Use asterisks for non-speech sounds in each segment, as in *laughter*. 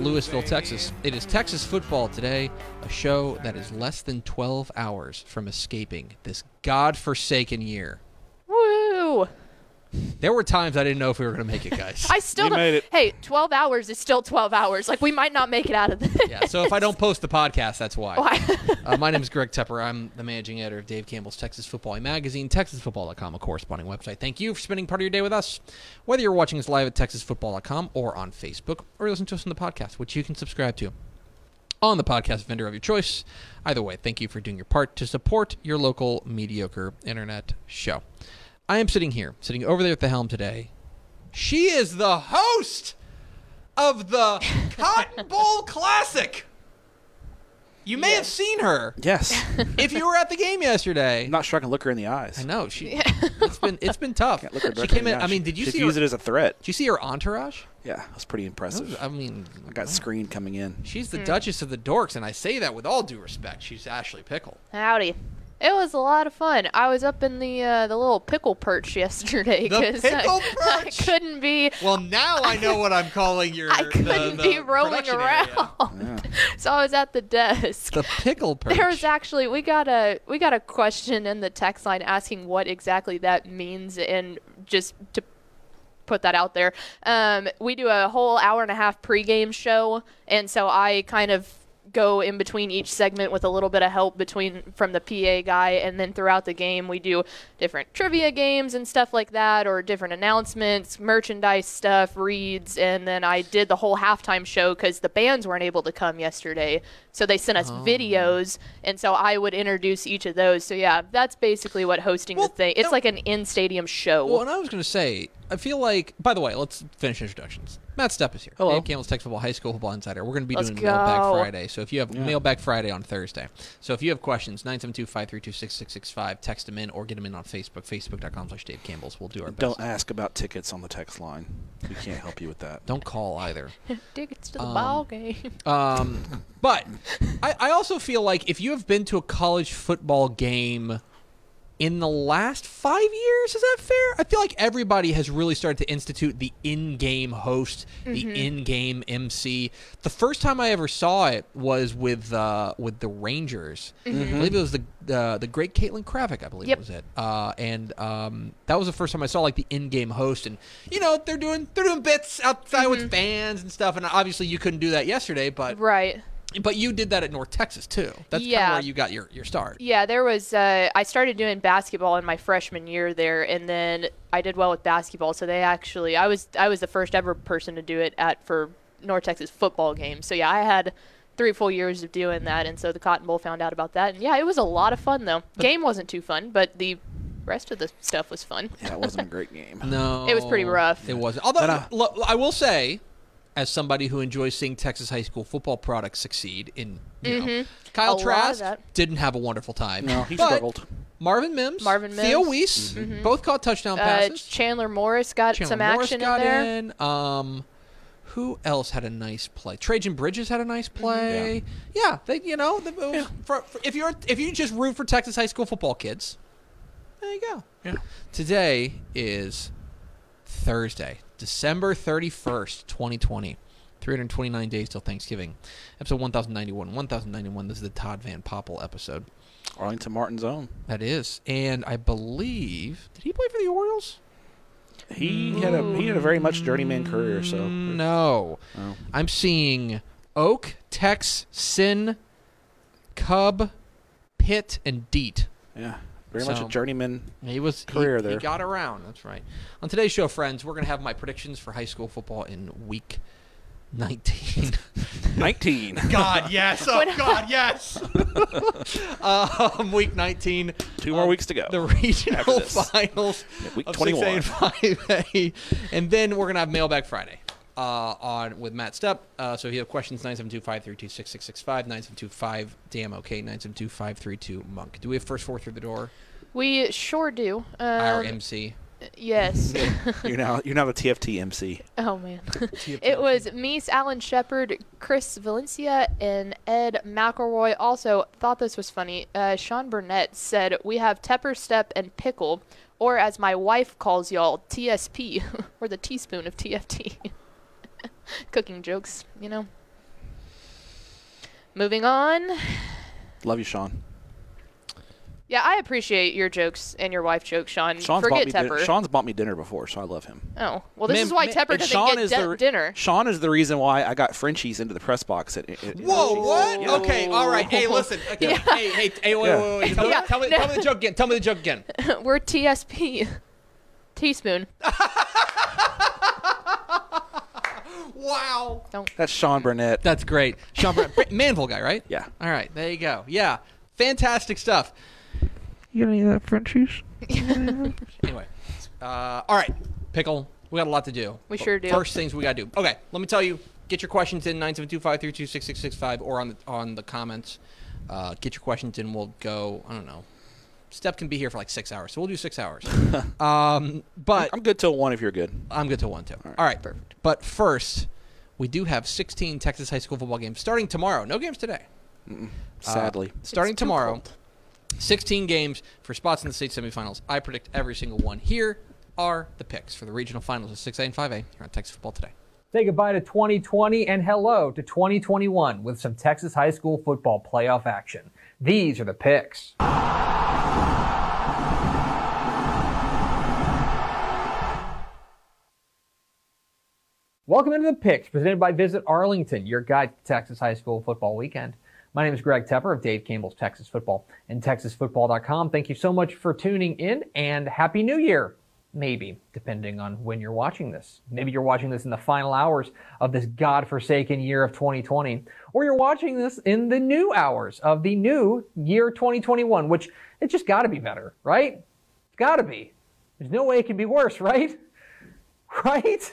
Lewisville, Texas. It is Texas Football Today, a show that is less than 12 hours from escaping this godforsaken year. Woo! There were times I didn't know if we were going to make it, guys. I still You don't. made it. Hey, 12 hours is still 12 hours. Like, we might not make it out of this. yeah, so if I don't post the podcast, that's why. Why? *laughs* uh, my name is Greg Tepper. I'm the managing editor of Dave Campbell's Texas Football Magazine, TexasFootball.com, a corresponding website. Thank you for spending part of your day with us. Whether you're watching us live at TexasFootball.com or on Facebook, or listen to us on the podcast, which you can subscribe to on the podcast vendor of your choice. Either way, thank you for doing your part to support your local mediocre internet show. I am sitting here, sitting over there at the helm today. She is the host of the *laughs* Cotton Bowl Classic. You may have seen her Yes. *laughs* if you were at the game yesterday. I'm not sure I can look her in the eyes. I know she. *laughs* It's been it's been tough. Can't look her She came in in. I mean, did you Should see use her? it as a threat? Did you see her entourage? Yeah, it was pretty impressive. I mean, I got screened coming in. she's the hmm. Duchess of the Dorks, and I say that with all due respect. She's Ashley Pickle. Howdy. It was a lot of fun. I was up in the uh, the little pickle perch *laughs* yesterday The 'cause pickle *laughs* I, perch? I couldn't be Well, now I know what I'm calling your. *laughs* I couldn't the be rolling around. area. so I was at the desk. The pickle perch. There was actually we got a we got a question in the text line asking what exactly that means and just to put that out there. Um, we do a whole hour and a half pregame show, and so I kind of go in between each segment with a little bit of help between from the PA guy, and then throughout the game we do different trivia games and stuff like that, or different announcements, merchandise stuff, reads, and then I did the whole halftime show because the bands weren't able to come yesterday, so they sent us oh. videos, and so I would introduce each of those. So yeah, that's basically what hosting Well, the thing. It's no- like an in-stadium show. Well, and I was going to say, I feel like. By the way, let's finish introductions. Matt Stepp is here. Hello. Dave Campbell's Texas Football High School Football Insider. We're going to be Let's doing Mailbag. Friday. So if you have Mailbag Friday on Thursday. So if you have questions, 972-532-6665, text them in or get them in on Facebook, facebook.com slash Dave Campbell's. We'll do our best. Don't ask about tickets on the text line. We can't help you with that. Don't call either. *laughs* Tickets to the Um, ball game. *laughs* Um, but I, I also feel like if you have been to a college football game in the last five years, is that fair? I feel like everybody has really started to institute the in-game host, the in-game MC. The first time I ever saw it was with uh, with the Rangers. I believe it was the uh, the great Caitlin Kravik. I believe Yep. was it. Uh, and um, that was the first time I saw like the in-game host, and you know they're doing they're doing bits outside with fans and stuff. And obviously you couldn't do that yesterday, but Right. But you did that at North Texas too. That's kind of where you got your, your start. Yeah, there was. Uh, I started doing basketball in my freshman year there, and then I did well with basketball. So they actually, I was, I was the first ever person to do it at for North Texas football games. So yeah, I had three full years of doing that, and so the Cotton Bowl found out about that, and yeah, it was a lot of fun though. Game wasn't too fun, but the rest of the stuff was fun. Yeah, it wasn't a great game. *laughs* No, It was pretty rough. It wasn't. Although But, uh, lo- I will say, as somebody who enjoys seeing Texas high school football products succeed, in you Kyle Mm-hmm. A lot of Trask didn't have a wonderful time. No, he struggled. Marvin Mims, Marvin Mims, Theo Mims. Wease, both caught touchdown Uh, passes. Chandler Morris got Chandler some Morris action got in there. in. Um, who else had a nice play? Trejan Bridges had a nice Mm-hmm. play. Yeah, they, you know, the, it was- for, for- if you're if you just root for Texas high school football kids, there you go. Yeah. Today is Thursday, December thirty first, twenty twenty. 329 days till Thanksgiving. Episode 1091. 1091. This is the Todd Van Poppel episode. Arlington Martin's own. That is, and I believe did he play for the Orioles? He had a he had a very much journeyman career. So No, Oh. I'm seeing Oak, Tex, Sin, Cub, Pitt, and Deet. yeah, very much a journeyman. He was Career he, there. He got around. That's right. On today's show, friends, we're gonna have my predictions for high school football in week 19. *laughs* Nineteen. God, yes. Oh, God, yes. *laughs* um, week 19. Two more um, weeks to go. The regional after this. *laughs* finals week of 21. 6A and 5A. And then we're going to have Mailbag Friday uh, on with Matt Stepp. Uh, so if you have questions, 972-532-6665, 972-5 damn okay, 972-532 monk. Do we have first four through the door? We sure do. Our Um, MC. yes. *laughs* you're now you're now the TFT MC. *laughs* oh man. *laughs* it was Mies Alan Shepard, Chris Valencia, and Ed McElroy. Also thought this was funny. Uh, Sean Burnett said we have Tepper Stepp and Pickle, or as my wife calls y'all, TSP, or the teaspoon of TFT. *laughs* Cooking jokes, you know. Moving on. Love you, Sean. Yeah, I appreciate your jokes and your wife jokes, Sean. Sean's Forget bought me Tepper. dinner. Sean's bought me dinner before, so I love him. oh, well, this Man- is why man- Tepper doesn't Sean get is de- the dinner. Sean is the reason why I got Frenchies into the press box. At, at, at Whoa, Frenchies. what? Yeah. Okay, all right. Hey, listen. Okay, Hey, hey, hey, wait, Yeah. wait, wait. Tell, Yeah, me, tell, me, no. tell me the joke again. Tell me the joke again. *laughs* We're TSP. Teaspoon. *laughs* Wow. Don't. That's Sean Burnett. That's great. Sean Burnett. Brett- *laughs* Manvel guy, right? Yeah. All right, there you go. Yeah, fantastic stuff. You got any of that Frenchies? *laughs* Anyway, uh, all right, pickle. We got a lot to do. We sure do. First things we got to do. Okay, let me tell you. Get your questions in nine seven two five three two six six six five or on the on the comments. Uh, get your questions in. We'll go. I don't know. Stepp can be here for like six hours, so we'll do six hours. *laughs* um, but I'm good till one if you're good. I'm good till one too. All right, perfect. But first, we do have 16 Texas high school football games starting tomorrow. No games today. Sadly, Starting It's tomorrow. 16 games for spots in the state semifinals. I predict every single one. Here are the picks for the regional finals of 6A and 5A here on Texas Football Today. Say goodbye to 2020 and hello to 2021 with some Texas high school football playoff action. These are the picks. Welcome into the picks presented by Visit Arlington, your guide to Texas high school football weekend. My name is Greg Tepper of Dave Campbell's Texas Football and TexasFootball.com. Thank you so much for tuning in and Happy New Year. Maybe, depending on when you're watching this. Maybe you're watching this in the final hours of this godforsaken year of 2020, or you're watching this in the new hours of the new year 2021, which it's just got to be better, right? It's got to be. There's no way it can be worse, *laughs* right? Right?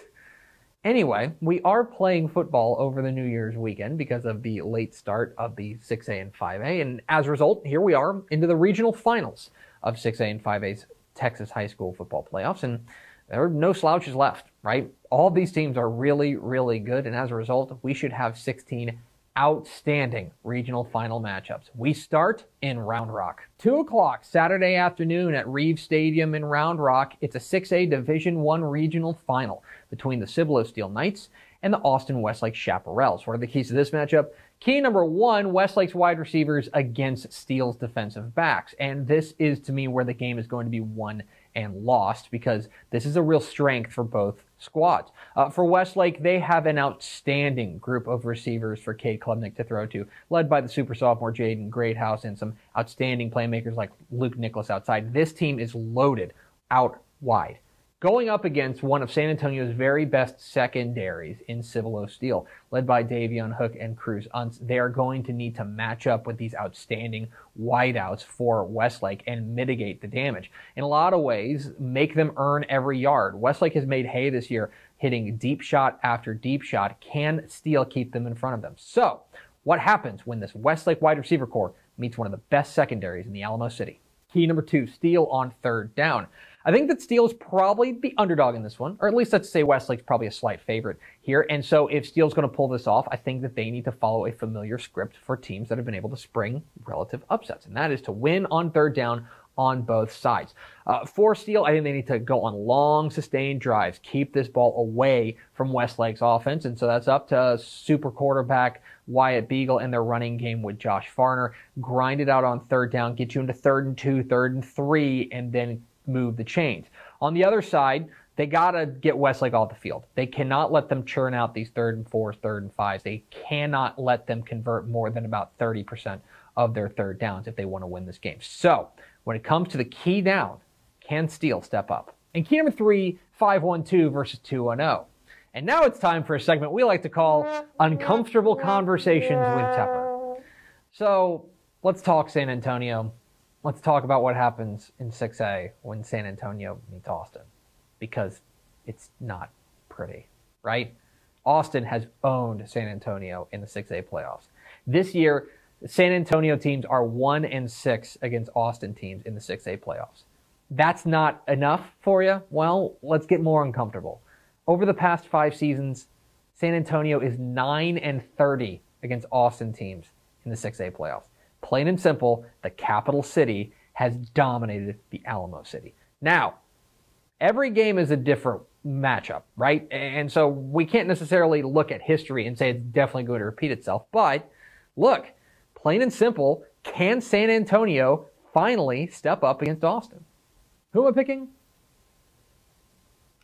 Anyway, we are playing football over the New Year's weekend because of the late start of the 6A and 5A. And as a result, here we are into the regional finals of 6A and 5A's Texas high school football playoffs. And there are no slouches left, right? All these teams are really, really good. And as a result, we should have 16 outstanding regional final matchups. We start in Round Rock. 2 o'clock Saturday afternoon at Reeves Stadium in Round Rock. It's a 6A Division One regional final between the Cibolo Steele Knights and the Austin Westlake Chaparrals. What are the keys to this matchup? Key number one, Westlake's wide receivers against Steele's defensive backs. And this is to me where the game is going to be won and lost because this is a real strength for both squads. Uh, for Westlake, they have an outstanding group of receivers for Cade Klubnik to throw to, led by the super sophomore Jaden Greathouse and some outstanding playmakers like Luke Nicholas outside. This team is loaded out wide. Going up against one of San Antonio's very best secondaries in Cibolo Steele, led by Davion Hook and Cruz Unts, they are going to need to match up with these outstanding wideouts for Westlake and mitigate the damage. In a lot of ways, make them earn every yard. Westlake has made hay this year, hitting deep shot after deep shot. Can Steele keep them in front of them? So, what happens when this Westlake wide receiver corps meets one of the best secondaries in the Alamo City? Key number two, Steele on third down. I think that Steele is probably the underdog in this one, or at least let's say Westlake's probably a slight favorite here. And so if Steele's going to pull this off, I think that they need to follow a familiar script for teams that have been able to spring relative upsets, and that is to win on third down on both sides. Uh, for Steele, I think they need to go on long, sustained drives, keep this ball away from Westlake's offense. And so that's up to super quarterback Wyatt Beagle and their running game with Josh Farner. Grind it out on third down, get you into third and two, third and three, and then move the chains. On the other side, they got to get Westlake off the field. They cannot let them churn out these third and fours, third and fives. They cannot let them convert more than about 30% of their third downs if they want to win this game. So when it comes to the key down, can Steele step up? And key number three, 512 versus 210. And now it's time for a segment we like to call Uncomfortable Conversations with Tepper. So let's talk San Antonio. Let's talk about what happens in 6A when San Antonio meets Austin because it's not pretty, right? Austin has owned San Antonio in the 6A playoffs. This year, San Antonio teams are 1 and 6 against Austin teams in the 6A playoffs. That's not enough for you? Well, let's get more uncomfortable. Over the past 5 seasons, San Antonio is 9 and 30 against Austin teams in the 6A playoffs. Plain and simple, the capital city has dominated the Alamo City. Now, every game is a different matchup, right? And so we can't necessarily look at history and say it's definitely going to repeat itself. But look, plain and simple, can San Antonio finally step up against Austin? Who am I picking?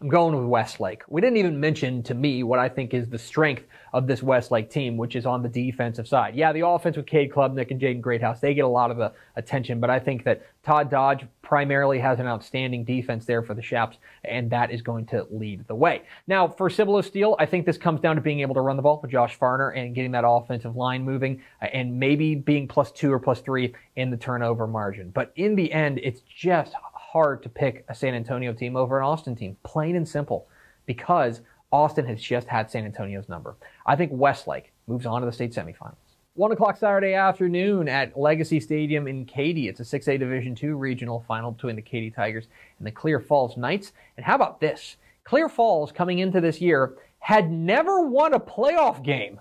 I'm going with Westlake. We didn't even mention to me what I think is the strength of this Westlake team, which is on the defensive side. Yeah, the offense with Cade Klubnik and Jaden Greathouse, they get a lot of the attention, but I think that Todd Dodge primarily has an outstanding defense there for the Chaps, and that is going to lead the way. Now, for Cibolo Steele, I think this comes down to being able to run the ball with Josh Farner and getting that offensive line moving, uh, and maybe being plus two or plus three in the turnover margin. But in the end, it's just hard to pick a San Antonio team over an Austin team, plain and simple, because Austin has just had San Antonio's number. I think Westlake moves on to the state semifinals. One o'clock Saturday afternoon at Legacy Stadium in Katy. It's a 6A Division II regional final between the Katy Tigers and the Clear Falls Knights. And how about this? Clear Falls, coming into this year, had never won a playoff game.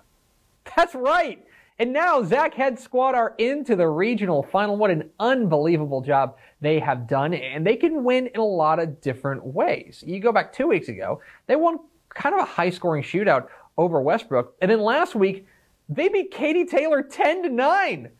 That's right. And now Zach Head squad are into the regional final. What an unbelievable job they have done. And they can win in a lot of different ways. You go back two weeks ago, they won kind of a high scoring shootout over Westbrook. And then last week, they beat Katy Taylor 10 to 9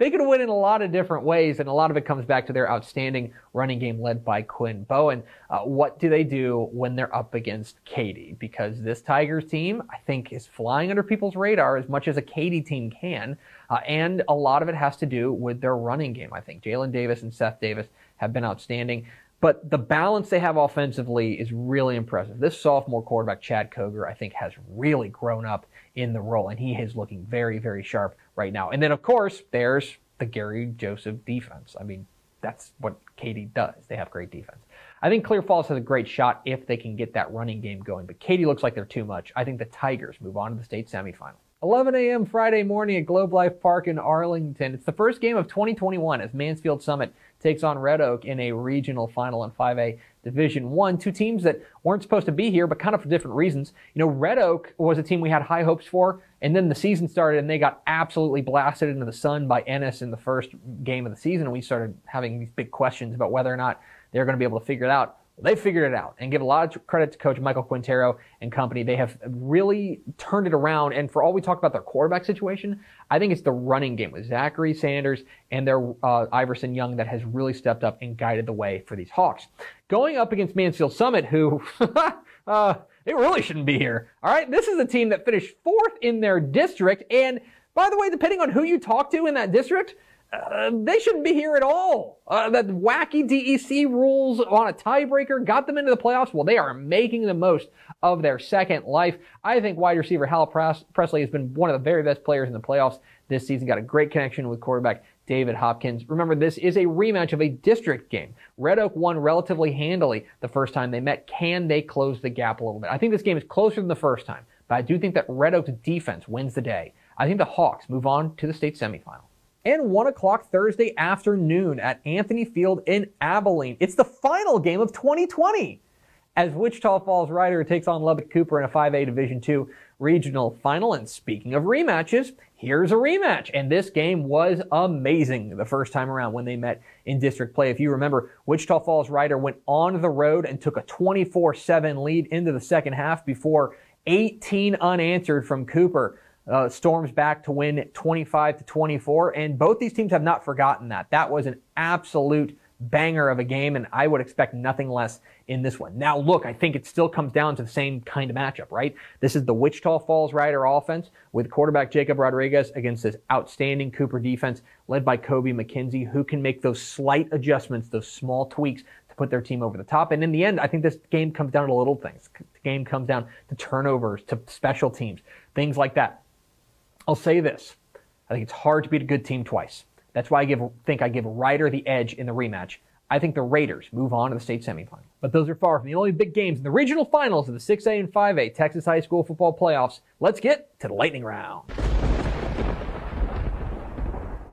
they could win in a lot of different ways, and a lot of it comes back to their outstanding running game led by Quinn Bowen. Uh, what do they do when they're up against Katy? Because this Tigers team, I think, is flying under people's radar as much as a Katy team can, uh, and a lot of it has to do with their running game. I think Jalen Davis and Seth Davis have been outstanding. But the balance they have offensively is really impressive. This sophomore quarterback, Chad Koger, I think has really grown up in the role, and he is looking very, very sharp right now. And then, of course, there's the Gary Joseph defense. I mean, that's what Katy does. They have great defense. I think Clear Falls has a great shot if they can get that running game going, but Katy looks like they're too much. I think the Tigers move on to the state semifinal. 11 a.m. Friday morning at Globe Life Park in Arlington. It's the first game of 2021 as Mansfield Summit takes on Red Oak in a regional final in 5A Division One. Two teams that weren't supposed to be here, but kind of for different reasons. You know, Red Oak was a team we had high hopes for, and then the season started and they got absolutely blasted into the sun by Ennis in the first game of the season, and we started having these big questions about whether or not they're going to be able to figure it out. They figured it out and give a lot of credit to Coach Michael Quintero and company. They have really turned it around. And for all we talk about their quarterback situation, I think it's the running game with Zachary Sanders and their uh, Iverson Young that has really stepped up and guided the way for these Hawks. Going up against Mansfield Summit, who *laughs* uh, they really shouldn't be here. All right, this is a team that finished fourth in their district. And by the way, depending on who you talk to in that district, uh, they shouldn't be here at all. Uh, that wacky DEC rules on a tiebreaker got them into the playoffs. Well, they are making the most of their second life. I think wide receiver Hal Presley has been one of the very best players in the playoffs this season. Got a great connection with quarterback David Hopkins. Remember, this is a rematch of a district game. Red Oak won relatively handily the first time they met. Can they close the gap a little bit? I think this game is closer than the first time, but I do think that Red Oak's defense wins the day. I think the Hawks move on to the state semifinal and 1 o'clock Thursday afternoon at Anthony Field in Abilene. It's the final game of 2020 as Wichita Falls Rider takes on Lubbock Cooper in a 5A Division II regional final. And speaking of rematches, here's a rematch. And this game was amazing the first time around when they met in district play. If you remember, Wichita Falls Rider went on the road and took a 24 7 lead into the second half before 18 unanswered from Cooper. Uh, storms back to win 25 to 24, and both these teams have not forgotten that. That was an absolute banger of a game, and I would expect nothing less in this one. Now, look, I think it still comes down to the same kind of matchup, right? This is the Wichita Falls Rider offense with quarterback Jacob Rodriguez against this outstanding Cooper defense led by Kobe McKenzie, who can make those slight adjustments, those small tweaks to put their team over the top. And in the end, I think this game comes down to little things. The game comes down to turnovers, to special teams, things like that. I'll say this. I think it's hard to beat a good team twice. That's why I give, think I give Rider the edge in the rematch. I think the Raiders move on to the state semifinal. But those are far from the only big games in the regional finals of the 6A and 5A Texas High School football playoffs. Let's get to the lightning round.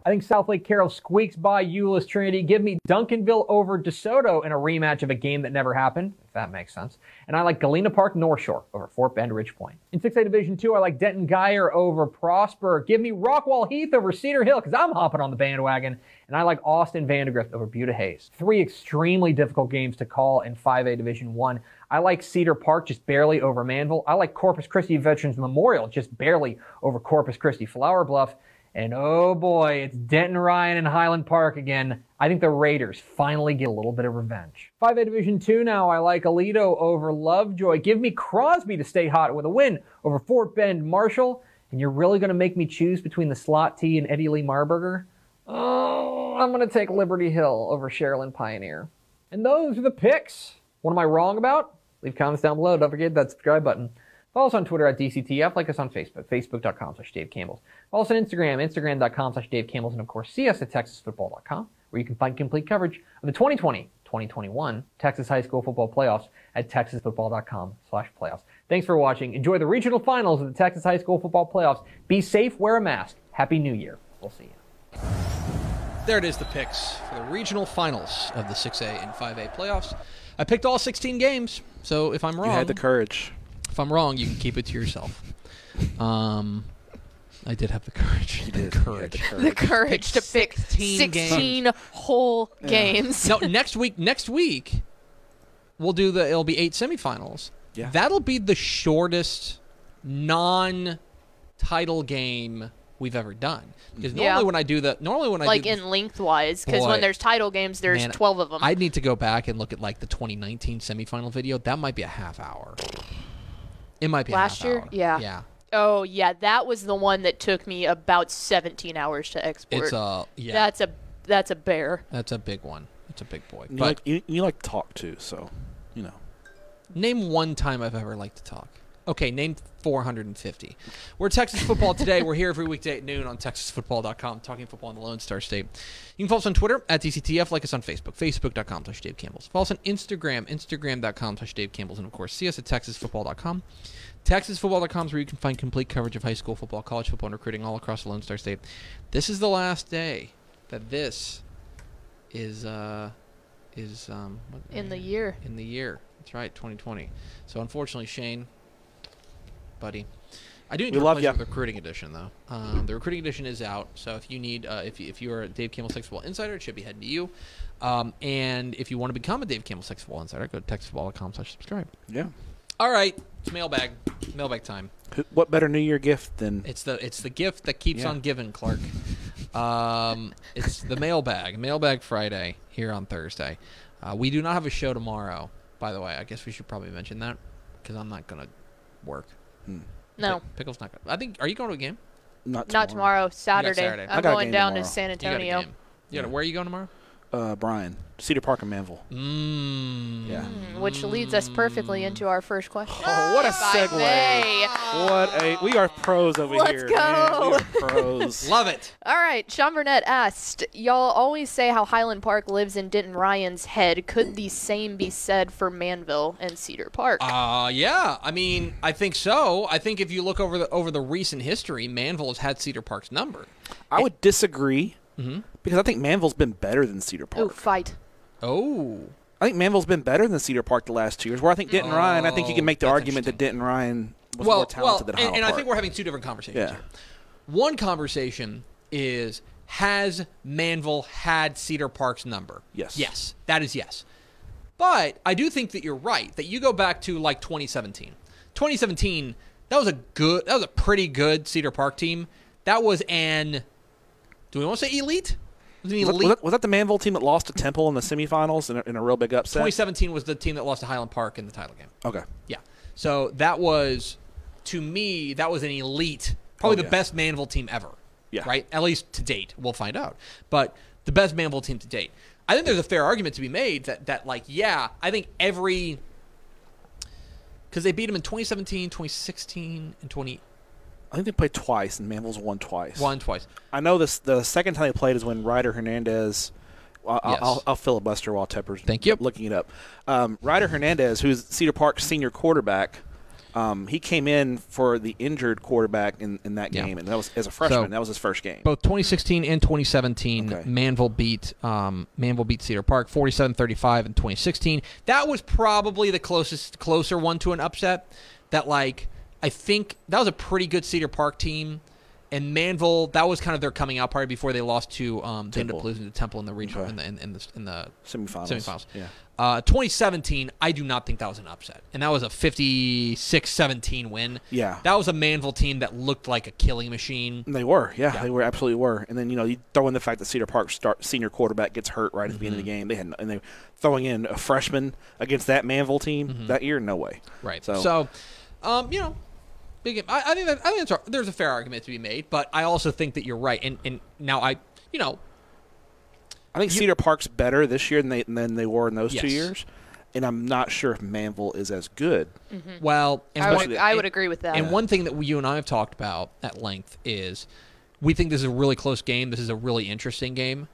I think Southlake Carroll squeaks by Euless Trinity. Give me Duncanville over DeSoto in a rematch of a game that never happened, if that makes sense. And I like Galena Park North Shore over Fort Bend Ridge Point. In 6A Division 2, I like Denton Guyer over Prosper. Give me Rockwall Heath over Cedar Hill because I'm hopping on the bandwagon. And I like Austin Vandegrift over Buda Hays. Three extremely difficult games to call in 5A Division 1. I like Cedar Park just barely over Manvel. I like Corpus Christi Veterans Memorial just barely over Corpus Christi Flour Bluff. And oh boy, it's Denton Ryan and Highland Park again. I think the Raiders finally get a little bit of revenge. 5A Division 2 now, I like Aledo over Lovejoy. Give me Crosby to stay hot with a win over Fort Bend Marshall. And you're really going to make me choose between the slot T and Eddie Lee Marburger? Oh, I'm going to take Liberty Hill over Sharyland Pioneer. And those are the picks. What am I wrong about? Leave comments down below. Don't forget that subscribe button. Follow us on Twitter at DCTF. Like us on Facebook, facebook.com slash Dave Campbell. Follow us on Instagram, instagram.com slash Dave Campbell. And of course, see us at texasfootball.com, where you can find complete coverage of the 2020-2021 Texas High School Football Playoffs at texasfootball.com slash playoffs. Thanks for watching. Enjoy the regional finals of the Texas High School Football Playoffs. Be safe, wear a mask. Happy New Year. We'll see you. There it is, the picks for the regional finals of the 6A and 5A playoffs. I picked all 16 games, so if I'm wrong, You had the courage. If I'm wrong, you can keep it to yourself. Um, I did have the courage. You The did. You had courage. the The courage. courage to pick 16 16 whole games. no, next week. Next week, we'll do the. It'll be eight semifinals. Yeah. That'll be the shortest non-title game we've ever done. Because Yeah. normally when I do the, normally when I like do, in lengthwise, because when there's title games, there's Man, 12 of them. I'd need to go back and look at like the 2019 semifinal video. That might be a half hour. It might be Last year? hour. Yeah. Yeah. oh yeah, that was the one that took me about 17 hours to export. It's a yeah. That's a that's a bear. That's a big one. It's a big boy. You But like you, you like to talk too, so you know. name one time I've ever liked to talk. Okay, name 450. We're Texas Football Today. We're here every weekday at noon on TexasFootball.com, talking football in the Lone Star State. You can follow us on Twitter at DCTF, like us on Facebook, Facebook.com slash Dave Campbell's. Follow us on Instagram, Instagram.com slash Dave Campbell's, and of course, see us at TexasFootball.com. TexasFootball.com is where you can find complete coverage of high school football, college football, and recruiting all across the Lone Star State. This is the last day that this is, uh, is, um, what- In the year. in the year. That's right, 2020. So unfortunately, Shane, buddy, I do need We to love replace ya. it with the recruiting edition though. Um, the recruiting edition is out, so if you need, uh, if you, if you are a Dave Campbell Texas Football Insider, it should be heading to you. Um, and if you want to become a Dave Campbell Texas Football Insider, go to texasfootball.com/subscribe. Yeah. All right, it's mailbag, mailbag time. What better New Year gift than It's the it's the gift that keeps Yeah. on giving, Clark. Um, it's the mailbag, mailbag Friday here on Thursday. Uh, we do not have a show tomorrow, by the way. I guess we should probably mention that because I'm not gonna work. Mm. No, Pick- Pickle's not gonna. I think. Are you going to a game? not not tomorrow. Saturday. Saturday. I I'm got a going game down tomorrow. to San You got a Antonio. game. You gotta- Yeah. where are you going tomorrow? Uh, Brian, Cedar Park and Manvel. Mmm. Yeah. Mm, Which leads us perfectly into our first question. Oh, what a If segue. What a we are pros over Let's here. go. Man. We are pros. *laughs* Love it. All right, Sean Burnett asked, Y'all always say how Highland Park lives in Denton Ryan's head. Could the same be said for Manvel and Cedar Park? Uh yeah. I mean, I think so. I think if you look over the over the recent history, Manvel has had Cedar Park's number. I would disagree Mm-hmm. because I think Manvel's been better than Cedar Ooh, Park. fight. Oh. I think Manvel's been better than Cedar Park the last two years. Where I think Denton Ryan, I think you can make the argument that interesting. Denton Ryan was well, more talented well, than and, Highland and I think we're having two different conversations Yeah. here. One conversation is has Manvel had Cedar Park's number? Yes. Yes, that is yes. But I do think that you're right that you go back to like 2017. 2017, that was a good, that was a pretty good Cedar Park team. That was an, do we want to say elite? Was an Was that, elite. was, that, was that the Manvel team that lost to Temple in the semifinals in a, in a real big upset? 2017 was the team that lost to Highland Park in the title game. Okay. Yeah. So that was, to me, that was an elite, probably Oh, the best Manvel team ever. Yeah. Right? At least to date. We'll find out. But the best Manvel team to date. I think there's a fair argument to be made that, that like, yeah, I think every. Because they beat them in 2017, 2016, and 21 I think they played twice, and Manvel's won twice. Won twice. I know this. The second time they played is when Ryder Hernandez. I'll, Yes. I'll, I'll filibuster while Tepper's Thank you. looking it up. Um, Ryder Hernandez, who's Cedar Park's senior quarterback, um, he came in for the injured quarterback in, in that Yeah. game, and that was as a freshman. So- that was his first game. Both 2016 and 2017, Okay. Manvel beat um, Manvel beat Cedar Park 47-35 in 2016. That was probably the closest closer one to an upset. That like I think that was a pretty good Cedar Park team. And Manvel, that was kind of their coming out party before they lost to um, they ended up Temple. losing to Temple in the regional Okay. in the in, in the in the semifinals. semifinals. Yeah. Uh, 2017, I do not think that was an upset, and that was a 56-17 win. Yeah. that was a Manvel team that looked like a killing machine. They were, yeah, Yeah. they were absolutely were. And then you know you throw in the fact that Cedar Park start senior quarterback gets hurt right at the beginning of the Mm-hmm. game. They had and they throwing in a freshman against that Manvel team Mm-hmm. that year, no way. Right. So- So, um, you know, big. game. I, I think that I think that's, there's a fair argument to be made, but I also think that you're right. And and now I, you know, I think Cedar Park's better this year than they than they were in those two years, and I'm not sure if Manvel is as good. Mm-hmm. well, and I one- would, I would agree with that. And one thing that we, you and I have talked about at length is we think this is a really close game. This is a really interesting game.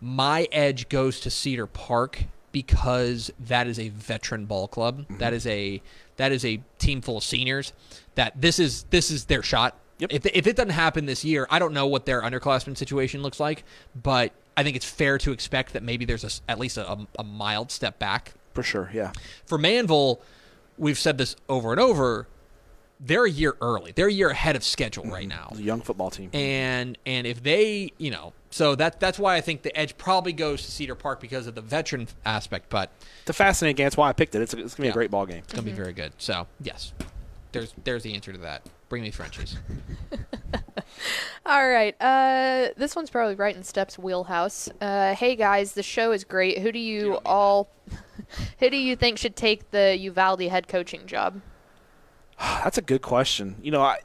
My edge goes to Cedar Park because that is a veteran ball club. That mm-hmm. is a that is a team full of seniors. That this is this is their shot. Yep. If, if it doesn't happen this year, I don't know what their underclassmen situation looks like, but I think it's fair to expect that maybe there's a at least a, a, a mild step back For sure, yeah. for Manvel, we've said this over and over. They're a year early. They're a year ahead of schedule mm-hmm. right now. Young football team. And and if they, you know, so that that's why I think the edge probably goes to Cedar Park because of the veteran aspect, but it's a fascinating game. That's why I picked it. It's, it's gonna be Yeah. a great ball game. it's going to be very good. So, yes. There's there's the answer to that. Bring me Frenchies. *laughs* All right. Uh, this one's probably right in Stepp's wheelhouse. Uh, hey guys, the show is great. Who do you all, *laughs* who do you think should take the Uvalde head coaching job? *sighs* That's a good question. You know, I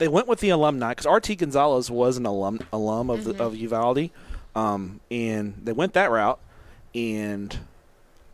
they went with the alumni because RT Gonzalez was an alum alum of the, of Uvalde, um, and they went that route. And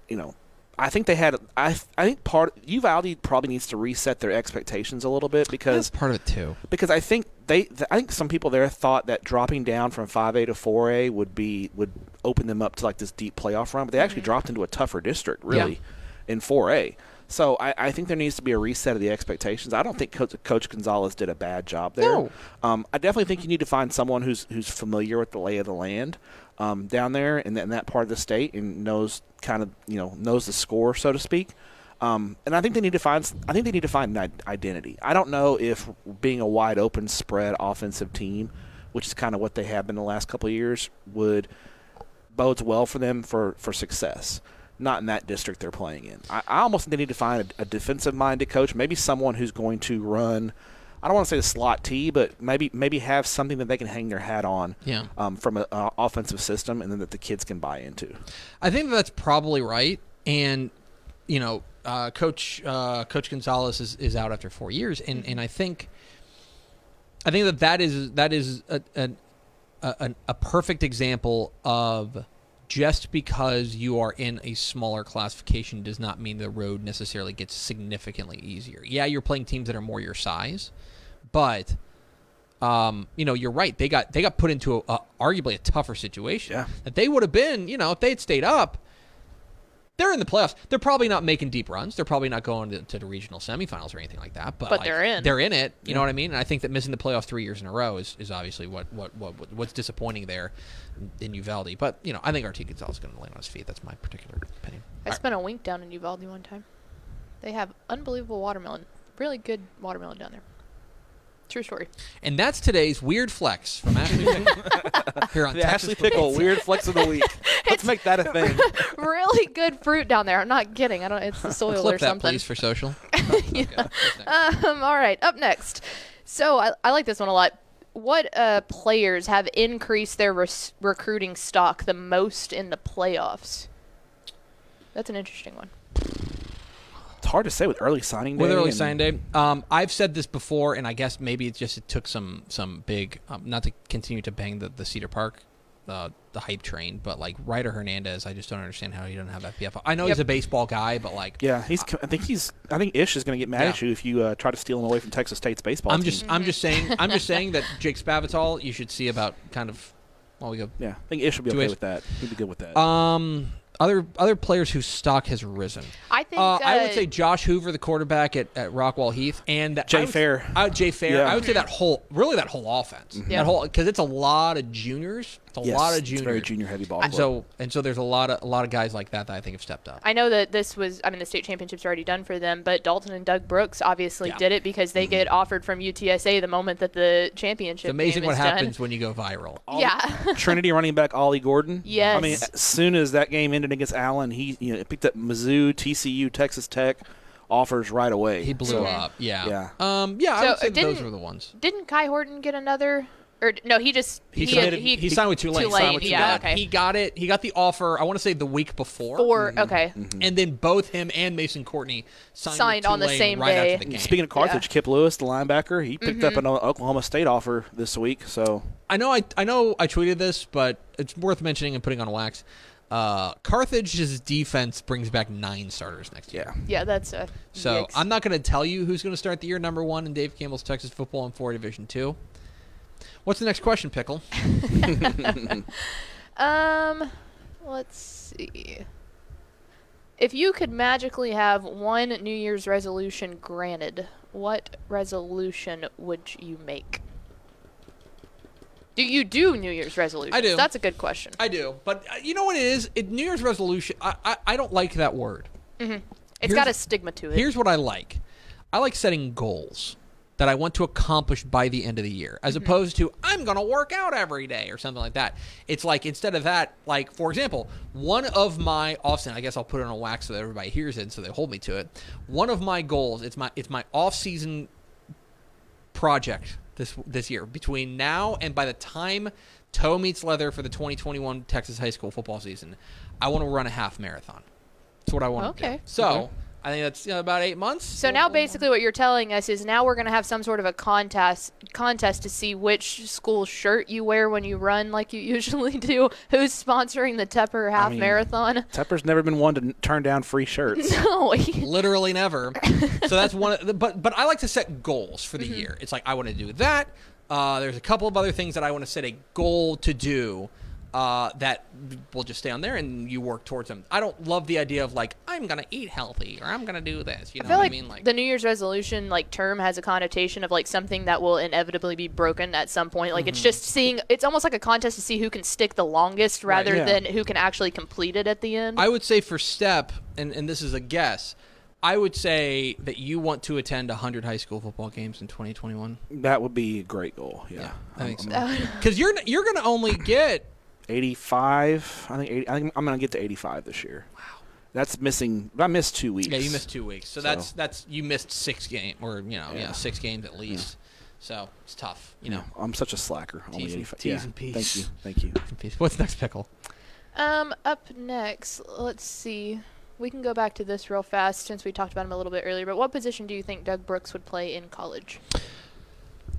you know, I think they had. I I think part Uvalde probably needs to reset their expectations a little bit because part of it too. because I think they th- I think some people there thought that dropping down from 5A to 4A would be would open them up to like this deep playoff run, but they actually dropped into a tougher district really in 4A. So I, I think there needs to be a reset of the expectations. I don't think Coach, Coach Gonzalez did a bad job there. No. Um, I definitely think you need to find someone who's who's familiar with the lay of the land um, down there in, that- in that part of the state and knows kind of you know knows the score so to speak. Um, and I think they need to find. I think they need to find an identity. I don't know if being a wide open spread offensive team, which is kind of what they have been the last couple of years, would bodes well for them for for success. Not in that district they're playing in. I, I almost think they need to find a, a defensive minded coach, maybe someone who's going to run. I don't want to say the slot T, but maybe maybe have something that they can hang their hat on Yeah. um, from an offensive system, and then that the kids can buy into. I think that's probably right. And you know, uh, Coach uh, Coach Gonzalez is, is out after four years, and, and I think I think that that is that is a, a, a, a perfect example of just because you are in a smaller classification does not mean the road necessarily gets significantly easier. Yeah, you're playing teams that are more your size, but um, you know, you're right. They got they got put into a, a arguably a tougher situation. Yeah. That they would have been, you know, if they had stayed up, they're in the playoffs. They're probably not making deep runs. They're probably not going to, to the regional semifinals or anything like that. But, But like, they're in. They're in it. You know what I mean? And I think that missing the playoffs three years in a row is, is obviously what, what, what, what what's disappointing there in Uvalde. But you know, I think RT Gonzalez is going to land on his feet. That's my particular opinion. I spent a wink down in Uvalde one time. They have unbelievable watermelon. really good watermelon down there. True story. And that's today's weird flex from Ashley Pickle *laughs* here on The Texas Ashley Pickle Weird Flex of the Week. *laughs* Let's make that a thing. *laughs* really good fruit down there. I'm not kidding. I don't. It's the soil Clip or that, something. please, for social. Um, all right, up next. So I, I like this one a lot. What uh, players have increased their res- recruiting stock the most in the playoffs? That's an interesting one. It's hard to say with early signing day. With early and- signing day, um, I've said this before, and I guess maybe it just it took some some big, um, not to continue to bang the, the Cedar Park, uh, the hype train, but like Ryder Hernandez, I just don't understand how he doesn't have FPF. I know Yep. he's a baseball guy, but like, Yeah, he's. I think he's. I think Ish is going to get mad Yeah. at you if you uh, try to steal him away from Texas State's baseball. I'm team. just I'm just saying I'm just saying that Jake Spavital, you should see about kind of. Well, we go. Yeah, I think Ish will be Two okay Ish. with that. He'd be good with that. Um, other other players whose stock has risen. I think. Uh, I would uh, say Josh Hoover, the quarterback at, at Rockwall Heath, and Jay I would- Fair. I, Jay Fair. Yeah. I would say that whole, really that whole offense, Yeah. that whole because it's a lot of juniors. It's a yes, lot of it's very junior heavy ball. And so and so there's a lot of a lot of guys like that that I think have stepped up. I know that this was, I mean, the state championship's already done for them, but Dalton and Doug Brooks obviously Yeah. did it because they get offered from UTSA the moment that the championship It's amazing game what is happens Done. when you go viral. Yeah. Trinity running back Ollie Gordon. Yes. I mean, as soon as that game ended against Allen, he you know picked up Mizzou, TCU, Texas Tech offers right away. He blew So, up. Yeah. Yeah. Um. Yeah. I would say uh, that those were the ones. Didn't Kai Horton get another? Or no, he just He, he, submitted, he, he, signed with Tulane. Tulane, Signed with yeah, Tulane. okay. He got it. He got the offer. I want to say the week before. four. Okay. And then both him and Mason Courtney signed, Signed on the same right day. after the game. Speaking of Carthage, Kip Lewis, the linebacker, he picked up Mm-hmm. an Oklahoma State offer this week. So I know I I know I tweeted this, but it's worth mentioning and putting on wax. Uh, Carthage's defense brings back nine starters next year. yeah, Yeah, that's a. So yikes. I'm not going to tell you who's going to start the year number one in Dave Campbell's Texas football in four Division two. What's the next question, Pickle? *laughs* *laughs* Um, let's see. If you could magically have one New Year's resolution granted, what resolution would you make? Do you do New Year's resolutions? I do. That's a good question. I do, but uh, you know what it is? It, New Year's resolution. I, I I don't like that word. It's here's- got a stigma to it. Here's what I like. I like setting goals that I want to accomplish by the end of the year, as mm-hmm. opposed to I'm going to work out every day or something like that. It's like instead of that, like for example, one of my off I guess I'll put it on a wax so that everybody hears it, so they hold me to it. One of my goals, it's my it's my off season project this this year between now and by the time toe meets leather for the 2021 Texas high school football season, I want to run a half marathon. That's what I want to Okay. do. So I think that's you know, about eight months. so now basically what you're telling us is now we're going to have some sort of a contest contest to see which school shirt you wear when you run like you *laughs* usually do. Who's sponsoring the Tepper half mean- marathon? Tepper's never been one to turn down free shirts. *laughs* No. he- *laughs* literally never. so that's one. Of the, but but I like to set goals for the year. It's like I want to do that. Uh, there's a couple of other things that I want to set a goal to do. Uh, that will just stay on there, and you work towards them. I don't love the idea of like I'm gonna eat healthy or I'm gonna do this. You know I feel what like, I mean? Like the New Year's resolution like term has a connotation of like something that will inevitably be broken at some point. Like Mm-hmm. it's just seeing it's almost like a contest to see who can stick the longest rather yeah. than who can actually complete it at the end. I would say for Stepp, and, and this is a guess, I would say that you want to attend 100 high school football games in 2021. that would be a great goal. Yeah, I think so. Because *laughs* *laughs* you're you're going to only get 85. I think 80, I think I'm going to get to 85 this year. Wow. That's missing. I missed two weeks. yeah you missed two weeks, so, So- that's that's you missed six games or you know yeah, Yeah. six games at least. So it's tough, you know. I'm such a slacker. Only T's and- 85. T's yeah. and P's. Thank you. Thank you. What's next, pickle? Um, up next, let's see. We can go back to this real fast since we talked about him a little bit earlier. But what position do you think Doug Brooks would play in college?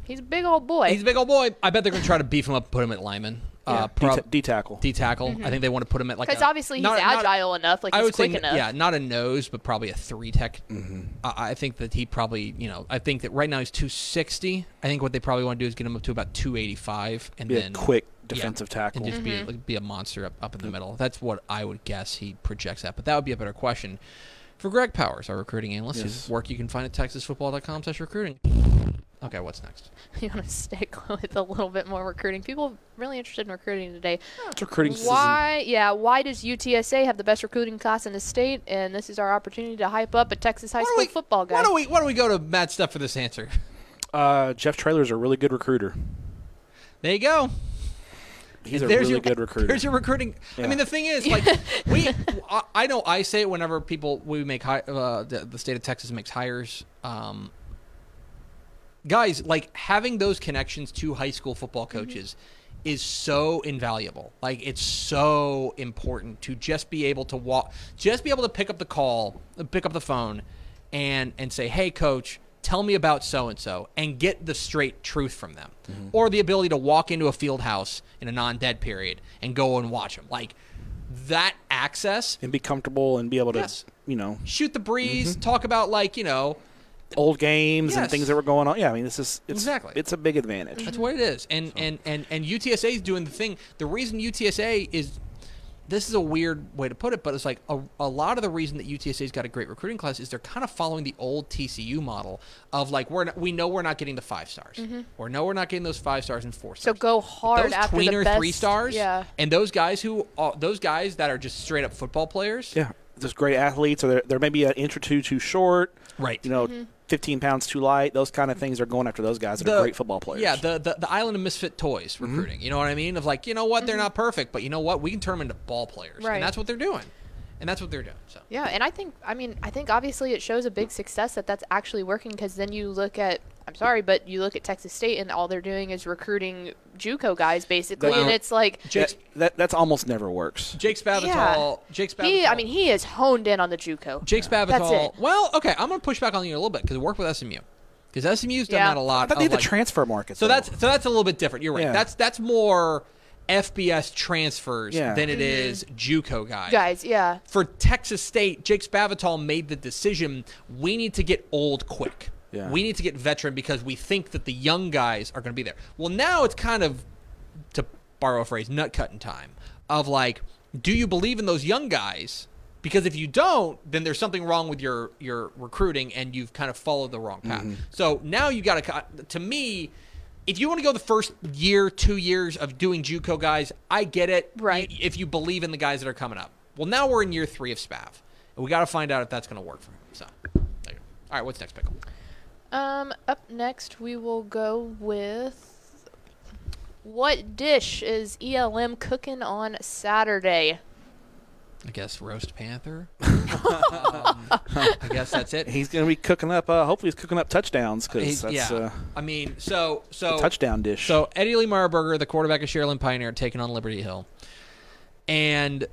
He's a big old boy. He's a big old boy. I bet they're going to try to beef him up and put him at lineman. Yeah. Uh, D, prob- D tackle. D tackle. I think they want to put him at like Because a- obviously he's not- not- agile enough, like I he's would quick say, enough. yeah, not a nose, but probably a three tech. Mm-hmm. I, I think that he probably, you know, I think that right now he's 260. I think what they probably want to do is get him up to about 285, and Be then a quick yeah, defensive tackle. and just be a, like, be a monster up, up in the middle. That's what I would guess he projects at. But that would be a better question for Greg Powers, our recruiting analyst. Yes. His work you can find at texasfootball.com/recruiting. Okay, what's next? *laughs* You want to stick *laughs* with a little bit more recruiting. People really interested in recruiting today. It's recruiting season. Why? Yeah. Why does UTSA have the best recruiting class in the state? And this is our opportunity to hype up a Texas high school we, football guy. Why don't we why don't we go to Matt Stuff for this answer? *laughs* Uh, Jeff is a really good recruiter. There you go. He's a There's really your, good recruiter. There's your recruiting. I mean, the thing is, like, we, I, I know I say it whenever people we make hi, uh, the, the state of Texas makes hires. Um, guys, like having those connections to high school football coaches is so invaluable. Like, it's so important to just be able to walk, just be able to pick up the call, pick up the phone, and and say, "Hey, coach." Tell me about so and so, and get the straight truth from them, or the ability to walk into a field house in a non-dead period and go and watch them. Like that access, and be comfortable and be able to, Yes. you know, shoot the breeze, Mm-hmm. talk about like you know old games and things that were going on. Yeah, I mean, this is it's, Exactly. It's a big advantage. That's what it is. And and and and UTSA is doing the thing. The reason UTSA is this is a weird way to put it, but it's like a, a lot of the reason that UTSA's got a great recruiting class is they're kind of following the old TCU model of like we're not, we know we're not getting the five stars, or no we're not getting those five stars and four so go hard those after tweener the best. three stars, Yeah. and those guys who uh, those guys that are just straight up football players, Yeah, there's great athletes, or they're, they're maybe an inch or two too short. right? You know, Mm-hmm. 15 pounds too light. Those kind of things are going after those guys that are great football players. Yeah, the, the the island of misfit toys Mm-hmm. recruiting. You know what I mean? Of like, you know what, they're not perfect, but you know what, we can turn them into ball players, Right. and that's what they're doing, and that's what they're doing. So Yeah, and I think I mean I think obviously it shows a big success that that's actually working because then you look at I'm sorry, but you look at Texas State and all they're doing is recruiting JUCO guys basically, That- and it's like Jake's, that, that that's almost never works. Jake Spavital, Yeah. Jake Spavital. he I mean he is honed in on the JUCO. Jake Spavital. That's it. Well, okay, I'm gonna push back on you a little bit because it worked with SMU. Because SMU's done Yeah. that a lot. I thought they of, had the like- transfer market. So though. that's so that's a little bit different. You're right. Yeah. That's that's more FBS transfers Yeah. than it Mm-hmm. is JUCO guys. guys, yeah. For Texas State, Jake Spavital made the decision. We need to get old quick. Yeah. We need to get veteran because we think that the young guys are going to be there. Well, now it's kind of, to borrow a phrase, nut cutting time. Of like, do you believe in those young guys? Because if you don't, then there's something wrong with your your recruiting, and you've kind of followed the wrong path. Mm-hmm. So now you got to. To me, if you want to go the first year, two years of doing JUCO guys, I get it. Right. If you believe in the guys that are coming up. Well, now we're in year three of Spav, and we got to find out if that's going to work for him. So, there you go. All right, what's next, pickle? Um, up next we will go with what dish is ELM cooking on Saturday? I guess roast panther. um, *laughs* *laughs* I guess that's it. he's going to be cooking up. Uh, hopefully, he's cooking up touchdowns because that's yeah. uh, I mean, so so touchdown dish. So Eddie Lee Marburger, the quarterback of Sharyland Pioneer, taking on Liberty Hill, and it's,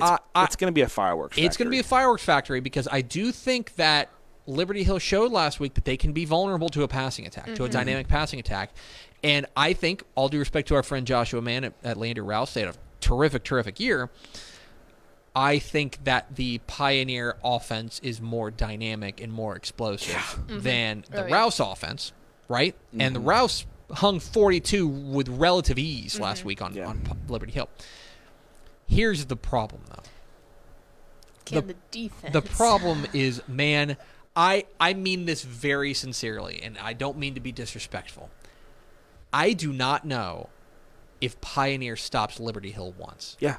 I- I- it's going to be a fireworks. it's going to be a fireworks factory because I do think that Liberty Hill showed last week that they can be vulnerable to a passing attack, to a mm-hmm. dynamic passing attack. And I think, all due respect to our friend Joshua Mann at, at Leander Rouse, they had a terrific, terrific year. I think that the Pioneer offense is more dynamic and more explosive mm-hmm. than oh, the Oh, yeah. Rouse offense, right? And the mm-hmm. Rouse hung 42 with relative ease last week on, Yeah. on Liberty Hill. Here's the problem, though. Can The- the, defense? The problem is, man, I I mean this very sincerely, and I don't mean to be disrespectful. I do not know if Pioneer stops Liberty Hill once. Yeah.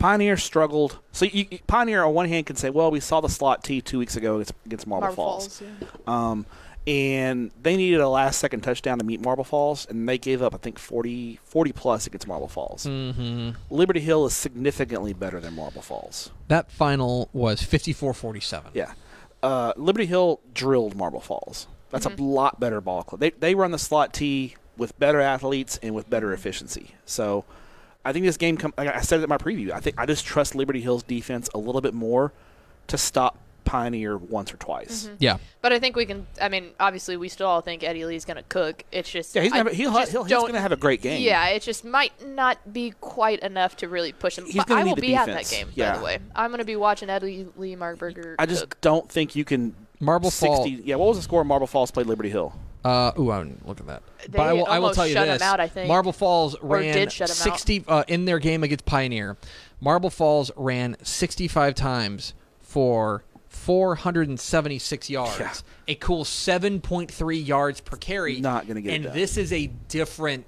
Pioneer struggled. So you, you- Pioneer, on one hand, can say, "Well, we saw the slot T two weeks ago against, against Marble, Marble Falls, Falls, yeah. um, and they needed a last second touchdown to meet Marble Falls, and they gave up, I think, 40, 40 plus against Marble Falls. Mm-hmm. Liberty Hill is significantly better than Marble Falls. That final was 54-47. Yeah. Uh, Liberty Hill drilled Marble Falls. That's a lot better ball club. They, they run the slot T with better athletes and with better efficiency. So I think this game, com- like I said it in my preview, I think I just trust Liberty Hill's defense a little bit more to stop Pioneer once or twice. Yeah. But I think we can. I mean, obviously, we still all think Eddie Lee's going to cook. It's just Yeah, he's gonna have, he'll, just he'll, he's going to have a great game. Yeah, it just might not be quite enough to really push him. He's but gonna I will need the be at that game, Yeah. by the way. I'm going to be watching Eddie Lee Marburger I just cook. don't think you can. Marble 60, Fall. Yeah, what was the score? Marble Falls played Liberty Hill. Uh, ooh, I didn't look at that. They but I will, I will tell you this: out, I think. Marble Falls ran did shut 'em out. 60 uh, in their game against Pioneer. Marble Falls ran 65 times for 476 yards, Yeah. a cool 7.3 yards per carry. Not gonna get it And done. this is a different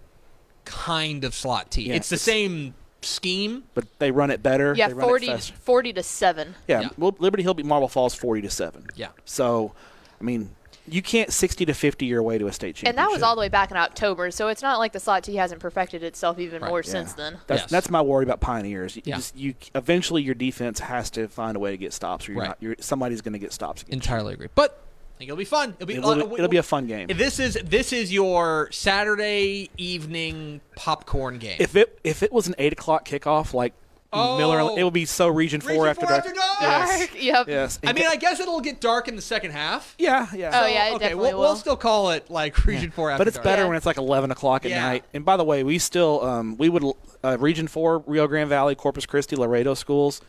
kind of slot T. Yeah, it's the it's- same scheme. but they run it better. Yeah, they run it 40, 40 to 7. Yeah, Yeah. Well, Liberty Hill beat Marble Falls forty to seven. Yeah. So, I mean, you can't sixty to fifty your way to a state championship. And that was all the way back in October, so it's not like the slot T hasn't perfected itself even Right, more Yeah. since then. That's Yes. that's my worry about Pioneers. You Yeah. just you eventually your defense has to find a way to get stops, or you're Right. not. You're, somebody's going to get stops. Against Entirely agree. But I think it'll be fun. It'll be. It'll, uh, it'll be a fun game. This is this is your Saturday evening popcorn game. If it if it was an eight o'clock kickoff, like Oh. Miller, it will be so Region Four Region after four dark. after dark! Yes. *laughs* yep. Yes. I mean, I guess it'll get dark in the second half. yeah, yeah. Oh, yeah, it okay, definitely we'll, we'll still call it like Region Four after but it's dark. better Yeah. when it's like 11 o'clock at Yeah. night. And by the way, we still um, we would uh, Region Four, Rio Grande Valley, Corpus Christi, Laredo schools.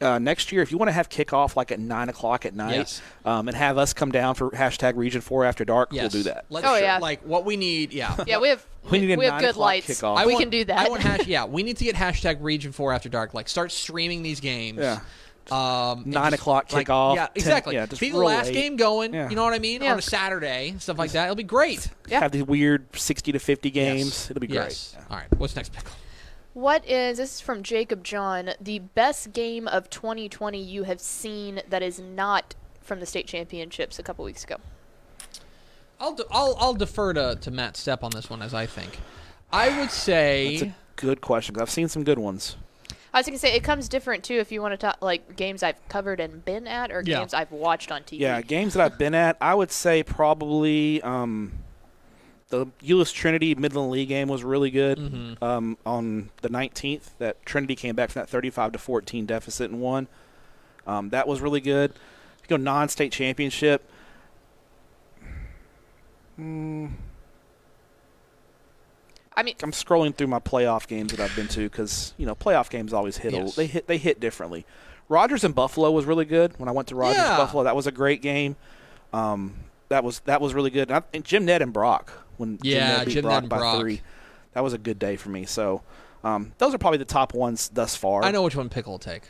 Uh, next year, if you want to have kickoff like at nine o'clock at night, Yes. um, and have us come down for hashtag Region Four after dark, Yes. we'll do that. Let's Oh, show- yeah. Like what we need. Yeah. *laughs* Yeah, we have *laughs* We need a we have nine good o'clock lights. kickoff. I we want- can do that. I want *laughs* hash, yeah, we need to get hashtag Region Four after dark. Like start streaming these games. Yeah. Um, Nine just, o'clock like, kickoff, Yeah, 10 exactly. yeah, just Be the last late. game going. Yeah. You know what I mean? Yeah. On a Saturday, stuff like that. It'll be great. Yeah. Have these weird 60 to 50 games. Yes. It'll be great. Yes. great. All right. What's next, pickle? What is this is from Jacob John, the best game of 2020 you have seen that is not from the state championships a couple weeks ago? I'll de- I'll I'll defer to, to Matt Stepp on this one as I think. I would say That's a good question 'cause I've seen some good ones. I was going to say it comes different too if you want to talk like games I've covered and been at or Yeah. games I've watched on TV. Yeah, games that I've been at, I would say probably um, the Euless Trinity Midland Lee game was really good. Mm-hmm. Um, on the 19th, that Trinity came back from that 35 to 14 deficit and won. Um, that was really good. You go non-state championship, mm, I mean, I'm scrolling through my playoff games that I've been to because you know playoff games always hit. Yes. A, they hit they hit differently. Rogers and Buffalo was really good when I went to Rogers Yeah. Buffalo. That was a great game. Um, that was that was really good. And, I, and Jim Ned and Brock when Yeah, Jim Ned beat Jim Brock Ned by Brock. three. That was a good day for me. So um, those are probably the top ones thus far. I know which one pickle will take.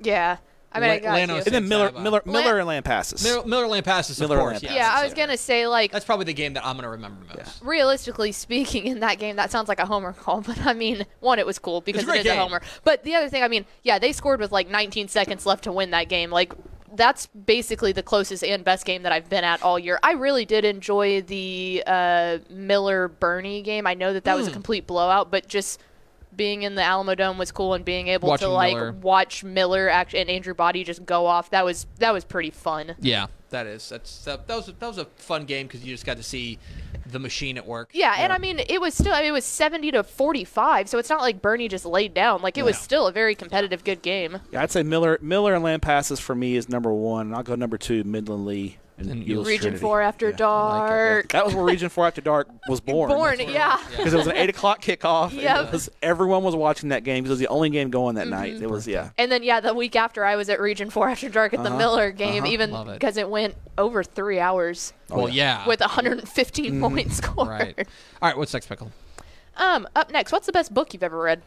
yeah. I mean, I got Lano you. And then Miller Saba. Miller Miller and Lampasas. Miller, Miller Lampasas, of Miller course. Lampasas. yes. Yeah, I was going to say like That's probably the game that I'm going to remember most. realistically speaking, in that game, that sounds like a homer call. *laughs* But I mean, one, it was cool because a great it is game. a homer. But the other thing, I mean, yeah, they scored with like 19 seconds left to win that game. Like, that's basically the closest and best game that I've been at all year. I really did enjoy the uh, Miller Boerne game. I know that that was a Hmm. complete blowout, but just being in the Alamo Dome was cool, and being able Watching to like Miller. watch Miller act- and Andrew Body just go off that was that was pretty fun. Yeah, that is. That's that, that was that was a fun game because you just got to see the machine at work. Yeah, and I mean, it was still, I mean, it was 70 to 45, so it's not like Boerne just laid down. Like, it was still a very competitive, good game. Yeah, I'd say Miller Miller and Lampasas for me is number one. I'll go number two Midland Lee and, And Euless Region Trinity. 4 After Yeah. like it, Dark. That was where Region Four After Dark was *laughs* born. Born, yeah. because it was an eight o'clock kickoff. Yeah. Yep. everyone was watching that game because it was the only game going Mm-hmm. that night. It was yeah. And then, yeah, the week after, I was at Region 4 After Dark at the Uh-huh, Miller game, uh-huh. even Love it. because it went over three hours Well, yeah. with 115 points *laughs* scored. right. All right. What's next, pickle? Um, up next, what's the best book you've ever read?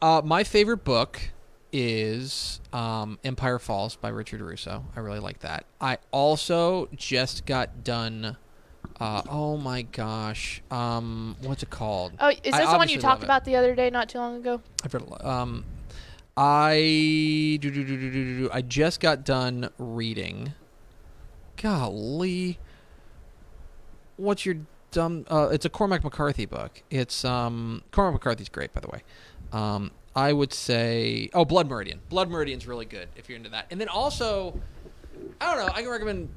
Uh, my favorite book is um, Empire Falls by Richard Russo. I really like that. I also just got done. Uh, oh my gosh, um, what's it called? Oh, is this the one you talked about the other day, not too long ago? I've read a lot. Um, I do, do, do, do, do, do. I just got done reading. Golly, what's your dumb? Uh, it's a Cormac McCarthy book. It's um Cormac McCarthy's great, by the way. Um, I would say oh Blood Meridian. Blood Meridian's really good if you're into that. And then also, I don't know. I can recommend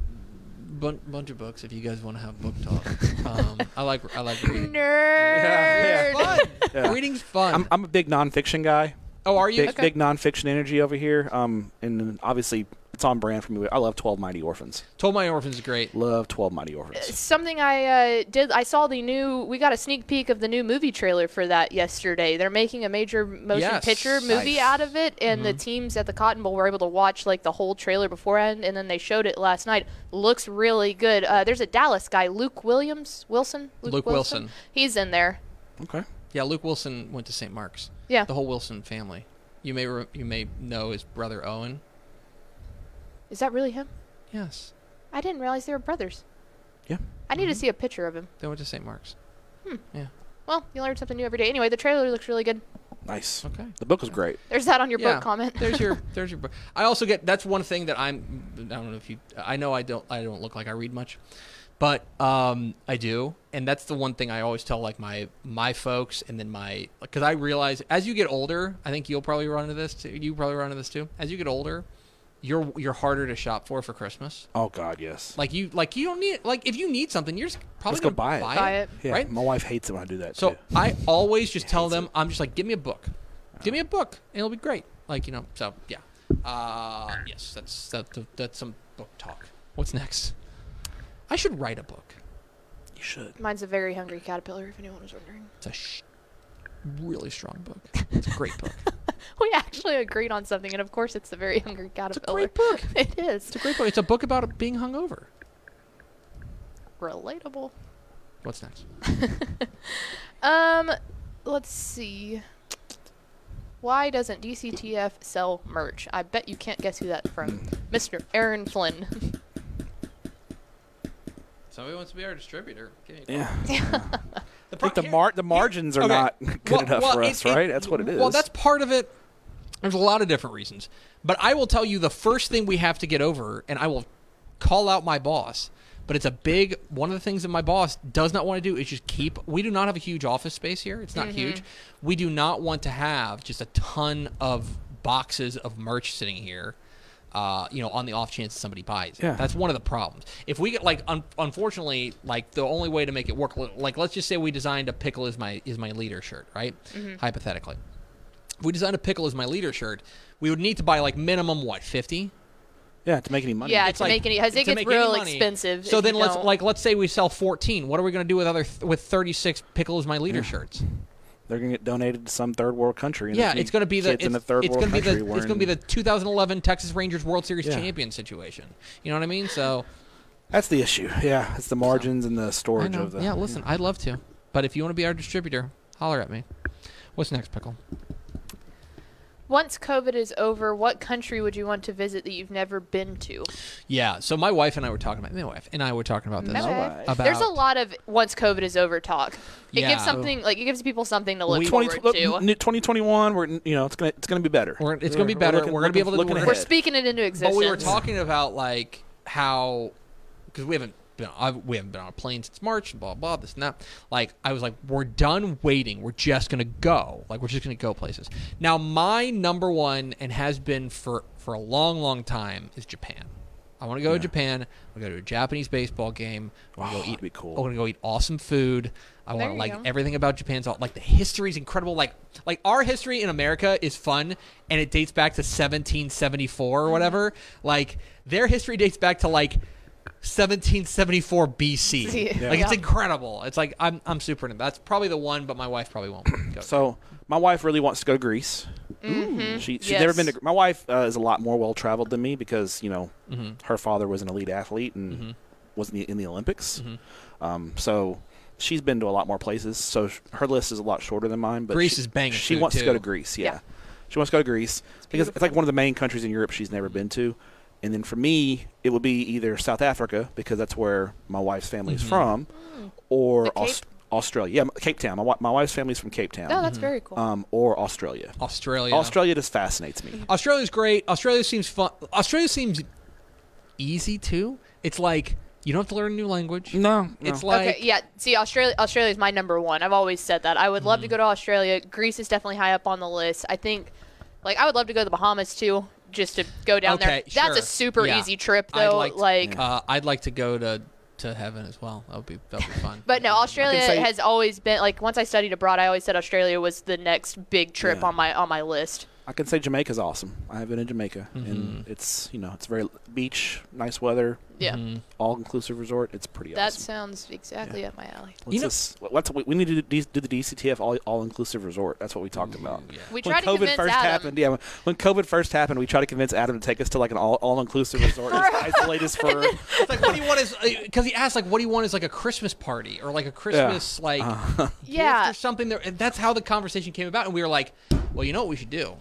bun- bunch of books if you guys want to have book talk. *laughs* um, I like I like reading. Nerd. Fun. Yeah. Reading's fun. I'm, I'm a big nonfiction guy. oh, are you? Big Okay. big nonfiction energy over here. Um, and obviously it's on brand for me. I love Twelve Mighty Orphans. Twelve Mighty Orphans is great. Love Twelve Mighty Orphans. Something I uh, did, I saw the new, we got a sneak peek of the new movie trailer for that yesterday. They're making a major motion Yes. picture movie Nice. out of it, and the teams at the Cotton Bowl were able to watch like the whole trailer beforehand, and then they showed it last night. Looks really good. Uh, there's a Dallas guy, Luke Williams, Wilson? Luke Wilson. He's in there. Okay. Yeah, Luke Wilson went to St. Mark's. Yeah. The whole Wilson family. You may re- you may know his brother Owen. Is that really him? Yes. I didn't realize they were brothers. Yeah. I need to see a picture of him. They went to St. Mark's. Hm. Yeah. Well, you learn something new every day. Anyway, the trailer looks really good. Nice. Okay. The book was great. There's that on your Yeah. book comment. there's your *laughs* there's your book. I also get that's one thing that I'm I don't know if you I know I don't I don't look like I read much. But um I do and that's the one thing I always tell like my my folks and then my cuz I realize as you get older, I think you'll probably run into this too. You probably run into this too. As you get older, you're you're harder to shop for for Christmas. Oh God, yes. Like you like you don't need like if you need something, you're just probably Just go gonna buy it. Buy it. yeah, right? my wife hates it when I do that So too. I always just tell hates them, I'm just like, give me a book, give me a book, and it'll be great. Like you know, so yeah. Uh, yes, that's that, that's some book talk. What's next? I should write a book. You should. Mine's a very hungry caterpillar. If anyone was wondering, It's a sh- really strong book. It's a great book. *laughs* we actually agreed on something, and of course, it's the very hungry caterpillar. It's a great book. *laughs* It is It's a great book. It's a book about being hungover. relatable. What's next? *laughs* Um, let's see. Why doesn't DCTF sell merch? I bet you can't guess who that's from. Mr. Aaron Flynn. Somebody wants to be our distributor. Yeah. *laughs* The I think the mar- the margins are Okay. not *laughs* good Well- enough well, for it- us, it- right? That's what it is. Well, that's part of it. There's a lot of different reasons. But I will tell you the first thing we have to get over, and I will call out my boss, but it's a big one of the things that my boss does not want to do is just keep we do not have a huge office space here. It's not mm-hmm. huge. We do not want to have just a ton of boxes of merch sitting here. Uh, you know, on the off chance somebody buys it. Yeah. That's one of the problems. If we get like, un- unfortunately, like the only way to make it work, like let's just say we designed a pickle is my is my leader shirt, right? Hypothetically, if we designed a pickle as my leader shirt, we would need to buy like minimum what fifty. yeah, to make any money. Yeah, It's to like- make any, because it to gets real expensive. So then let's don't. like let's say we sell fourteen. What are we going to do with other th- with thirty six pickle is my leader shirts? They're gonna get donated to some third world country. and Yeah, it's going to be the it's, in a third world going to be country the it's going to be the 2011 Texas Rangers World Series Yeah. champion situation. You know what I mean? So That's the issue. Yeah, it's the margins and the storage of the. yeah, listen, I'd love to, but if you want to be our distributor, holler at me. What's next, pickle? Once COVID is over, what country would you want to visit that you've never been to? Yeah, so my wife and I were talking about my wife and I were talking about this. Okay. About There's a lot of once COVID is over talk. It Yeah. gives something like it gives people something to look We- forward 20, to. n- 2021, we're you know it's gonna it's gonna be better. We're- it's gonna be better. We're gonna be able to- looking we're- We're speaking it into existence. But existence. we were talking about like how because we haven't been I've, we haven't been on a plane since March and blah blah this and that. Like I was like, we're done waiting. We're just gonna go. Like we're just gonna go places. Now my number one and has been for for a long long time is Japan. I want to go to Japan. I want to go to a Japanese baseball game. I want to Oh, go eat. that'd be cool. I want to go eat awesome food. I There want to like go. everything about Japan's all like the history is incredible. Like like our history in America is fun and it dates back to 1774 Mm-hmm. or whatever. Like their history dates back to like 1774 BC. *laughs* Yeah. Like it's Yeah. incredible. It's like I'm I'm super into. That's probably the one, but my wife probably won't go. So my wife really wants to go to Greece. Mhm. She she's Yes. never been to. My wife uh, is a lot more well traveled than me because you know Mm-hmm. her father was an elite athlete and was in the, in the Olympics. Um, so she's been to a lot more places. So sh- her list is a lot shorter than mine. But Greece she, is banging She food, wants to go to Greece. Yeah. Yeah. she wants to go to Greece because it's like one of the main countries in Europe she's never been to. And then for me, it would be either South Africa because that's where my wife's family is from, or The Cape? Aus- Australia. Yeah, Cape Town. My, wi- my wife's family's from Cape Town. Oh, that's very cool. um, or Australia. Australia. Australia just fascinates me. *laughs* Australia's great. Australia seems fun. Australia seems easy too. It's like you don't have to learn a new language. No, It's like okay, yeah. See, Australia. Australia is my number one. I've always said that. I would love Mm-hmm. to go to Australia. Greece is definitely high up on the list. I think, like, I would love to go to the Bahamas too, just to go down okay, there. That's sure. a super Yeah. easy trip, I'd though. like, like, uh, I'd like to go to to heaven as well. That would be that would be fun. but no, Australia say- has always been like. Once I studied abroad, I always said Australia was the next big trip Yeah. on my on my list. I can say Jamaica's awesome. I have been in Jamaica, and it's you know it's very beach, nice weather, Yeah, Mm-hmm. all inclusive resort. It's pretty that awesome. sounds exactly up my alley. Let's You know- just- let's- we we need to do, do the DCTF all, all inclusive resort. That's what we talked about. yeah. We When tried to COVID convince first Adam. happened, yeah, when- when COVID first happened, we tried to convince Adam to take us to like an all, all inclusive resort, and *laughs* isolate us for. *laughs* It's like, what do you want? Is because he asked like, what do you want? Is like a Christmas party or like a Christmas like *laughs* gift Yeah. or something. There, and that's how the conversation came about, and we were like, well, you know what we should do?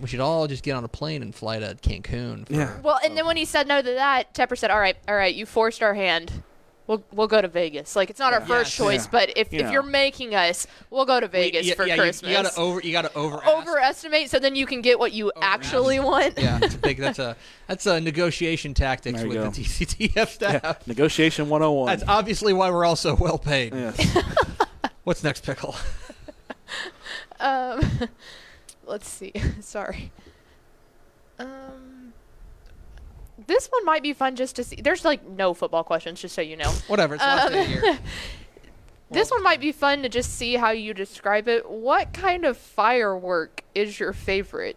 We should all just get on a plane and fly to Cancun. For, Yeah. Well, and then when he said no to that, Tepper said, "All right, all right, you forced our hand. We'll we'll go to Vegas. Like it's not our first Yes. choice, Yeah. but if, You if know. you're making us, we'll go to Vegas Yeah, for yeah, you- Christmas. You, gotta over. You gotta over. Overestimate so then you can get what you actually want. Yeah, it's a big. *laughs* That's a that's a negotiation tactics There you with go. the DCTF staff. Yeah. Negotiation 101. That's obviously why we're all so well paid. yes. *laughs* What's next, pickle? *laughs* Um, let's see. *laughs* Sorry. Um, this one might be fun just to see. There's like no football questions, just so you know. Whatever. It's Um, the year. *laughs* This one might be fun to just see how you describe it. What kind of firework is your favorite?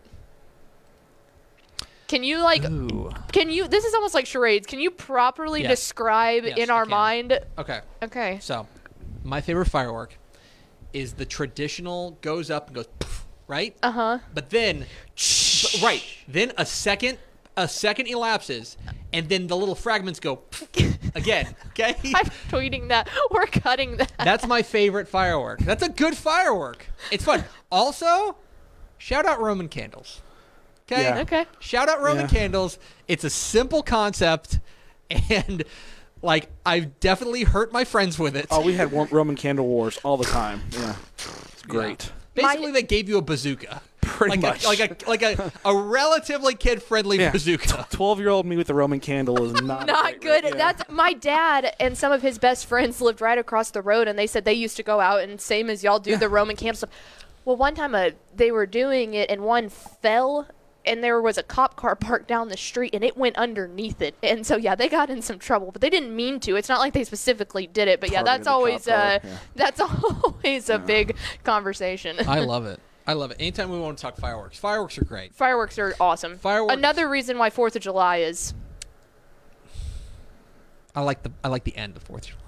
Can you like? Ooh. Can you? This is almost like charades. Can you properly Yes. describe Yes, in I our can. mind? Okay. Okay. So, my favorite firework is the traditional goes up and goes, poof, right? Uh huh. But then, but- right, then a second, a second elapses, and then the little fragments go *laughs* again. Okay, *laughs* I'm tweeting that. We're cutting that. that's my favorite firework. That's a good firework. It's fun. Also, shout out Roman candles. Okay. Yeah. Okay. Shout out Roman Yeah. candles. It's a simple concept, and like I've definitely hurt my friends with it. Oh, we had Roman candle wars all the time. Yeah. It's great. Basically, they gave you a bazooka. Pretty like much. A, like a like a, a relatively kid friendly Yeah. bazooka. 12 year old me with the Roman candle is *laughs* not not good. right? Yeah. That's my dad and some of his best friends lived right across the road, and they said they used to go out and same as y'all do the Roman candle stuff. Well, one time uh, they were doing it, and one fell, and there was a cop car *laughs* parked down the street, and it went underneath it, and so yeah, they got in some trouble, but they didn't mean to. It's not like they specifically did it, but yeah, Targeted that's always car, uh, yeah. *laughs* that's *laughs* always a big conversation. I love it. I love it. Anytime we want to talk fireworks, fireworks are great. Fireworks are awesome. Fireworks- Another reason why Fourth of July is I like the I like the end of Fourth of July.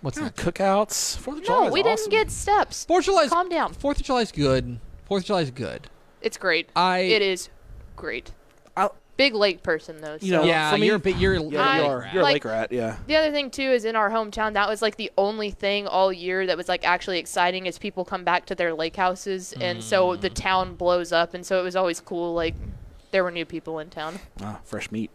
What's Yeah, next? cookouts. Fourth of July no, is we awesome. didn't get steps. Fourth of July. Calm down. Fourth of July is good. Fourth of July is good. It's great. I It is great. I- Big lake person though. You know, yeah, me- you're but you're Yeah, I- you are. You're a like- lake rat. Yeah. The other thing too is in our hometown that was like the only thing all year that was like actually exciting is people come back to their lake houses and so Mm. the town blows up and so it was always cool like there were new people in town. Ah, fresh meat.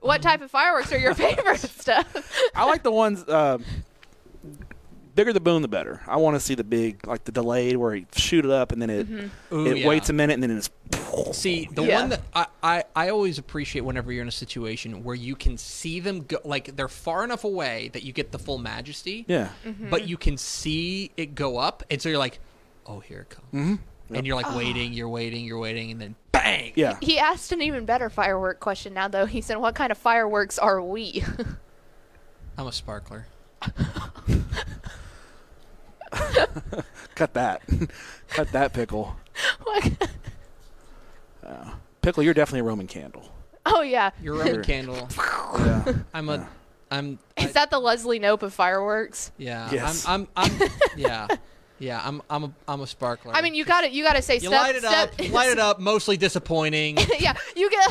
What type of fireworks are your *laughs* favorite stuff? I like the ones. Uh, bigger the boom, the better. I want to see the big, like the delayed, where he shoot it up and then it Ooh, it yeah. waits a minute and then it's. See, the Yeah. one that I, I, I always appreciate whenever you're in a situation where you can see them go, like they're far enough away that you get the full majesty, Yeah. Mm-hmm. but you can see it go up, and so you're like, oh, here it comes. Mm-hmm. And you're like waiting, you're waiting, you're waiting, and then bang! Yeah. he asked an even better firework question now though. He said, "What kind of fireworks are we?" *laughs* I'm a sparkler. *laughs* Cut that. *laughs* Cut that pickle. What- Pickle, you're definitely a Roman candle. oh yeah. You're a Roman candle. *laughs* Yeah. I'm a, I'm. Is I- that the Leslie Knope of fireworks? yeah. Yes. I'm, I'm, I'm. Yeah. Yeah. I'm, I'm a, I'm a sparkler. I mean, you got to You got to say You step, light it step, up, light it up. Mostly disappointing. *laughs* yeah, you get.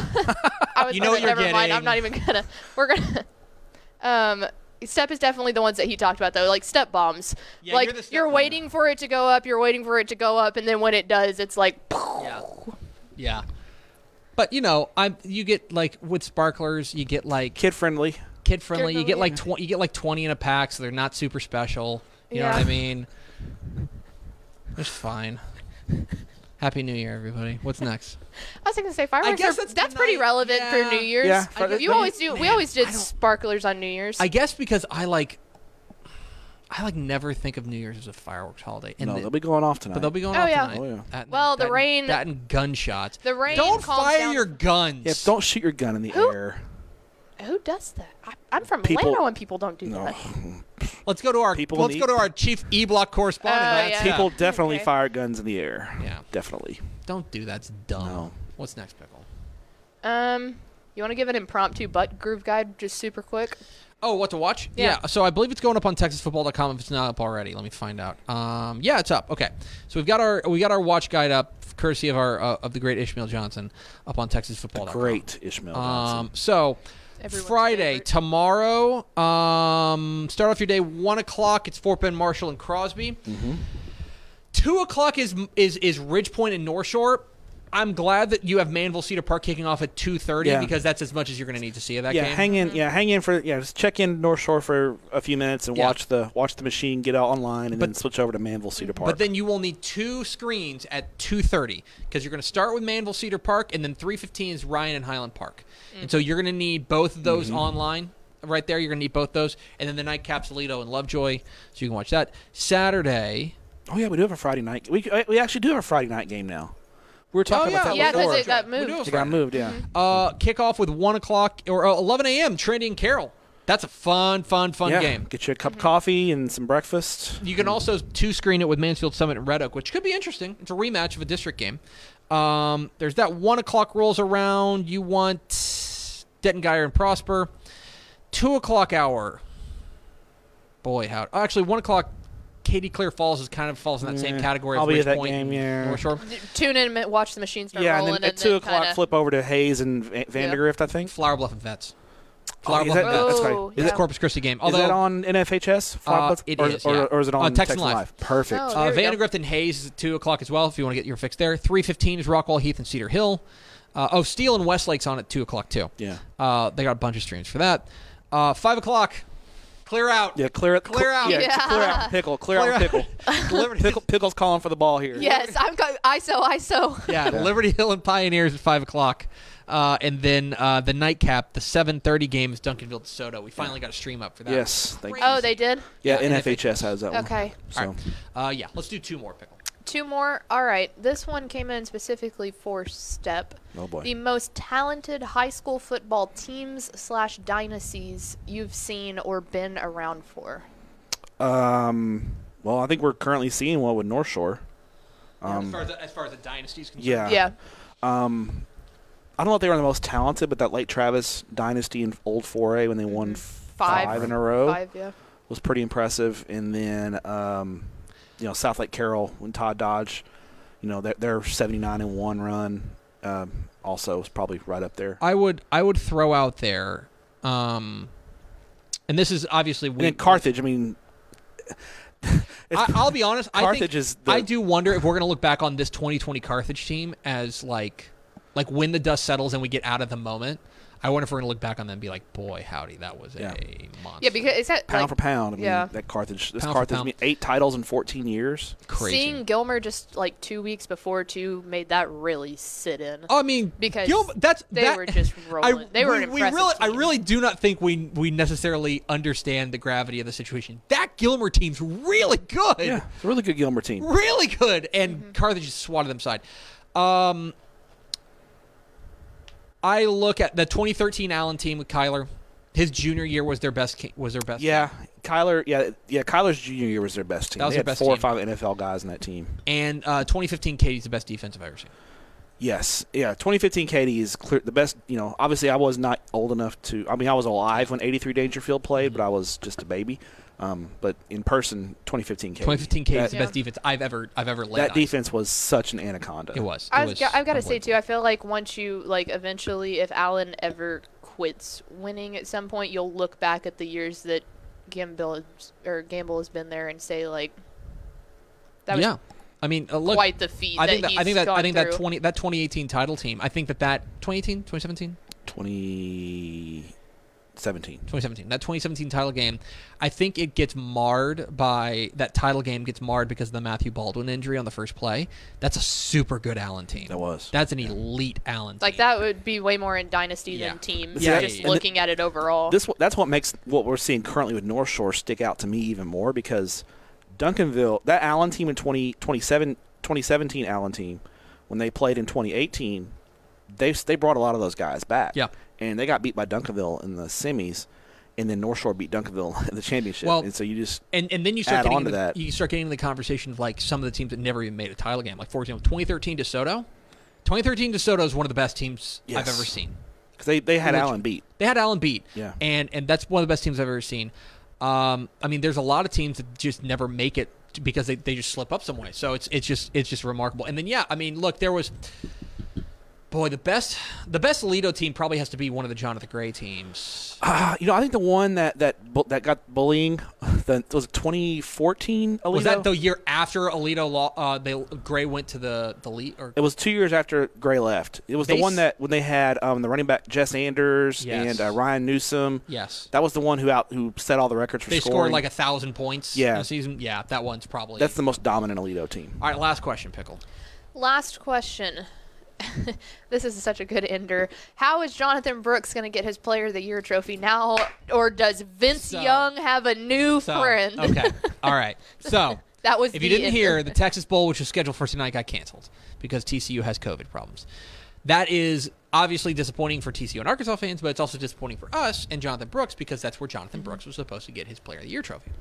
I was. You know what you're never mind. I'm not even gonna. We're gonna. Um, step is definitely the ones that he talked about though, like step bombs. Yeah, like you're the step bomb. waiting for it to go up. You're waiting for it to go up, and then when it does, it's like. Yeah. Yeah. But you know, I'm you get like with sparklers, you get like Kid friendly. kid friendly. You get like twenty. You get like twenty in a pack, so they're not super special. You know what I mean? It's fine. Happy New Year, everybody. What's *laughs* next? I was gonna say fireworks. guess are, that's that's pretty relevant yeah. for New Year's. Yeah, I- you but- always do. we always did sparklers on New Year's. I guess because I like, I like never think of New Year's as a fireworks holiday, and No, the- they'll be going off tonight. but they'll be going Oh, off yeah. tonight. Oh, yeah. That- Well, the rain- that and gunshots. The rain Don't calms fire down- your guns. Yeah, don't shoot your gun in the Who? air. Who does that? I, I'm from People- Atlanta, and people don't do No. that. *laughs* Let's go to our People let's need- go to our chief E Block correspondent. That's- yeah. People definitely Okay. fire guns in the air. Yeah. Definitely. Don't do that. It's dumb. No. What's next, pickle? Um, you want to give an impromptu butt groove guide, just super quick? Oh, what to watch? Yeah. So I believe it's going up on TexasFootball.com if it's not up already. Let me find out. Um, yeah, it's up. Okay. So we've got our we got our watch guide up, courtesy of our uh, of the great Ishmael Johnson, up on TexasFootball.com. Great Ishmael Johnson. Um, so Everyone's Friday favorite. tomorrow. Um, start off your day one o'clock. It's Fort Bend Marshall and Crosby. Mm-hmm. two o'clock is is is Ridge Point and North Shore. I'm glad that you have Manvel Cedar Park kicking off at two thirty Yeah. because that's as much as you're going to need to see of that game. yeah, game. hang in. Yeah, hang in for yeah. Just check in North Shore for a few minutes and Yeah. watch the watch the machine get out online, and then switch over to Manvel Cedar Park. But then you will need two screens at 2:30 because you're going to start with Manvel Cedar Park and then 3:15 is Ryan and Highland Park. And so you're going to need both of those Mm-hmm. online right there. You're going to need both those and then the night Aledo and Lovejoy so you can watch that. Saturday. oh yeah, we do have a Friday night. We we actually do have a Friday night game now. We were talking yeah. about that Yeah, because it got moved. It got moved. Yeah. Uh, kickoff with 1 o'clock or uh, 11 a.m. Trinity and Carroll. That's a fun, fun, fun yeah. game. Get you a cup of coffee and some breakfast. You can also two screen it with Mansfield Summit and Red Oak, which could be interesting. It's a rematch of a district game. Um, there's that one o'clock rolls around. You want Denton Guyer and Prosper. Two o'clock hour. Boy, how oh, actually one o'clock. Katy Clear Falls is kind of falls in that same category. I'll be at that Point game, and yeah. North Shore. Tune in, and watch the machines start yeah, and rolling, then at two o'clock, kinda, flip over to Hays and Va- Vandergrift. I think. Flour Bluff and Vets. Oh, Flour is Bluff that, and Vets. that's Oh, right. Is Is, it Corpus Christi game? is that on NFHS? Uh, Flop- it or, is, or, yeah. or is it Uh, on Texan Texan Live. Live? Perfect. Oh, Uh, There go. Vandergrift and Hays is at 2 o'clock as well if you want to get your fix there. 3.15 is Rockwall Heath and Cedar Hill. Uh, oh, Steele and Westlake's on at 2 o'clock too. yeah. Uh, they got a bunch of streams for that. Uh, 5 o'clock, clear out. Yeah, clear it. Clear out. Yeah, Yeah. clear out pickle. Clear, Clear out *laughs* out. pickle. Liberty, pickle. Pickle's calling for the ball here. Yes, I'm go- ISO, ISO. *laughs* yeah, Liberty Hill and Pioneers at 5 o'clock. Uh, and then uh, the nightcap, the 7.30 game is Duncanville DeSoto. We finally got a stream up for that. Yes. Thank you. Oh, they did? Yeah, Yeah, NFHS has that one. Okay. So All right. Uh, yeah, let's do two more, Pickle. Two more. All right. This one came in specifically for Stepp. oh boy. The most talented high school football teams slash dynasties you've seen or been around for. Um. Well, I think we're currently seeing one with North Shore. as, Um. far as, the, as far as the dynasty's concerned. Yeah. yeah. Um. I don't know if they were the most talented, but that Lake Travis dynasty in Old 4A when they won Five. five in a row Five, yeah. was pretty impressive. And then, um, you know, Southlake Carroll when Todd Dodge, you know, their, their 79 and one run um, also was probably right up there. I would I would throw out there, um, and this is obviously And then Carthage, I mean, *laughs* I, I'll be honest. I Carthage think, is the- I do wonder if we're going to look back on this 2020 Carthage team as like, like when the dust settles and we get out of the moment. I wonder if we're going to look back on them and be like, boy, howdy, that was Yeah. a monster. Yeah, because it's that pound like, for pound. I mean, yeah. that Carthage, this Pound for Carthage, I pound. mean, eight titles in 14 years. crazy. seeing Gilmer just like two weeks before too made that really sit in. I mean, Because Gil- that's they that- were just *laughs* I, rolling. They were we, an we impressive really, I team. really do not think we we necessarily understand the gravity of the situation. That Gilmer team's really good. Yeah, it's a really good Gilmer team. really good, and Carthage just swatted them aside. Um, I look at the 2013 Allen team with Kyler. His junior year was their best. Was their best. Yeah, Kyler. Yeah, yeah. Kyler's junior year was their best team. That was they their best four or five NFL guys in that team. and uh, 2015 Katy's the best defense I've ever seen. Yes, yeah. 2015 Katy is clear the best. You know, obviously I was not old enough to. I mean, I was alive when 83 Daingerfield played, but I was just a baby. Um, but in person, 2015 Katy. 2015 Katy's that, the best defense I've ever I've ever led. that on. defense was such an anaconda. It was. It I was, was go- I've got to say too. I feel like once you like eventually, if Allen ever quits winning at some point, you'll look back at the years that Gambill has- or Gambill has been there and say like, that was yeah. I mean, uh, look. quite the feat. I think that, that, I think that I gone think that 20 that 2018 title team. I think that that 2018 2017 2017. 2017 that 2017 title game. I think it gets marred by that title game gets marred because of the Matthew Baldwin injury on the first play. That's a super good Allen team. That was. That's an elite Allen. Team. Like team. that would be way more in dynasty Yeah. than team. Yeah, just yeah, yeah. looking at it overall. This that's what makes what we're seeing currently with North Shore stick out to me even more because Duncanville, that Allen team in 20, 27 2017 Allen team, when they played in 2018, they they brought a lot of those guys back. Yeah. and they got beat by Duncanville in the semis, and then North Shore beat Duncanville *laughs* in the championship. Well, and so you just and and then you start add getting on to into, that. you start getting into the conversation of like some of the teams that never even made a title game. Like for example, 2013 DeSoto. 2013 DeSoto is one of the best teams I've ever seen. because they they had Which- Allen beat. They had Allen beat. Yeah. And and that's one of the best teams I've ever seen. Um, I mean, there's a lot of teams that just never make it because they, they just slip up some way. So it's it's just it's just remarkable. And then yeah, I mean, look, there was boy the best the best Aledo team probably has to be one of the Jonathan Gray teams. Uh, you know, I think the one that that bu- that got bullying *laughs* the was 2014 Aledo? Was that the year after Aledo law, uh, they Gray went to the the lead or It was two years after Gray left. It was They the one that when they had um, the running back Jess Anders Yes. and uh, Ryan Newsom. yes? That was the one who out who set all the records for They scoring. scored like a thousand points Yeah. in a season. Yeah, that one's probably That's the most dominant Aledo team. All right, last question, pickle. Last question. *laughs* this is such a good ender. How is Jonathan Brooks going to get his Player of the Year trophy now, or does Vince So- Young have a new So, friend? okay, all right. *laughs* So That was if you didn't ender. hear, the Texas Bowl, which was scheduled for tonight, got canceled because TCU has COVID problems. That is obviously disappointing for TCU and Arkansas fans, but it's also disappointing for us and Jonathan Brooks because that's where Jonathan mm-hmm. Brooks was supposed to get his Player of the Year trophy.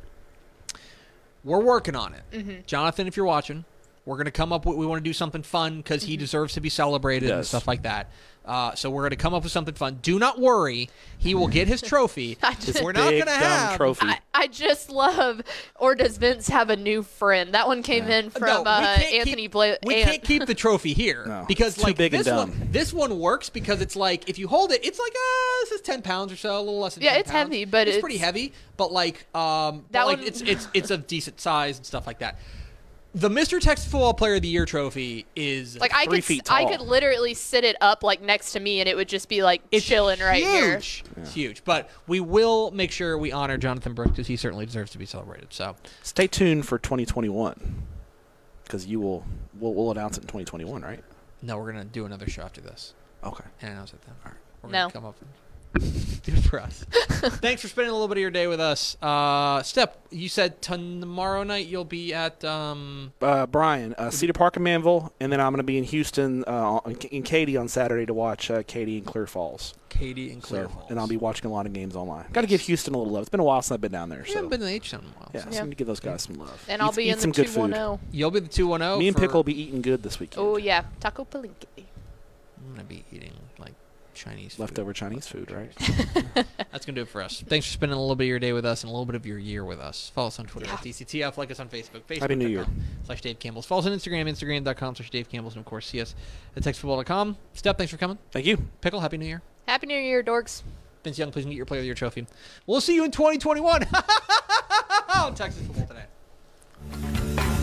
We're working on it, mm-hmm. Jonathan. If you're watching, we're going to come up with. We want to do something fun because he deserves to be celebrated and stuff like that. Uh, so we're going to come up with something fun. Do not worry, he will get his trophy. *laughs* Just- we're not going to dumb have trophy. I, I just love, or does Vince have a new friend? That one came in from No, uh, Anthony keep, Bla- We Ant- can't keep the trophy here *laughs* No, because it's too like big and this one, this one works because it's like if you hold it, it's like uh, this is ten pounds or so, a little less than. Yeah, 10 it's pounds. heavy, but it's, it's- pretty heavy. But like, um, That but, like one- it's it's it's of decent size and stuff like that. The Mr. Texas Football Player of the Year trophy is Like I could, feet I could literally sit it up like next to me, and it would just be like it's chilling right here. huge. It's huge, but we will make sure we honor Jonathan Brooks because he certainly deserves to be celebrated. So Stay tuned for 2021 because you will we'll, we'll announce it in 2021, right? no, we're gonna do another show after this. Okay. and announce it then. All right. We're No. gonna come up and *laughs* do it for us. Thanks for spending a little bit of your day with us. Uh, Stepp, you said tomorrow night you'll be at um, Uh, Brian, uh, Cedar Park in Manvel, and then I'm going to be in Houston uh, on- in Katy on Saturday to watch uh, Katy and Clear Falls. Katy and Clear So, Falls. and I'll be watching a lot of games online. Got to give Houston a little love. It's been a while since I've been down there. You So haven't been to the H Town in a while. yeah, so. so I need to give those guys some love. And Eat- I'll be eat in some the good two one food. You'll be the two one zero. Me and for- Pickle will be eating good this weekend. Oh yeah, taco Palenque. I'm gonna be eating like Chinese food. Leftover Chinese food, right? *laughs* That's gonna do it for us. Thanks for spending a little bit of your day with us and a little bit of your year with us. Follow us on Twitter Yeah. at DCTF. Like us on Facebook. Facebook. Happy New Year. Slash Dave Campbell's. Follow us on Instagram. Instagram.com slash Dave Campbell's. And of course, see us at TexasFootball.com. Stepp, thanks for coming. Thank you. Pickle, Happy New Year. Happy New Year, dorks. Vince Young, please get your Player of the Year trophy. We'll see you in 2021 on *laughs* Texas Football Today.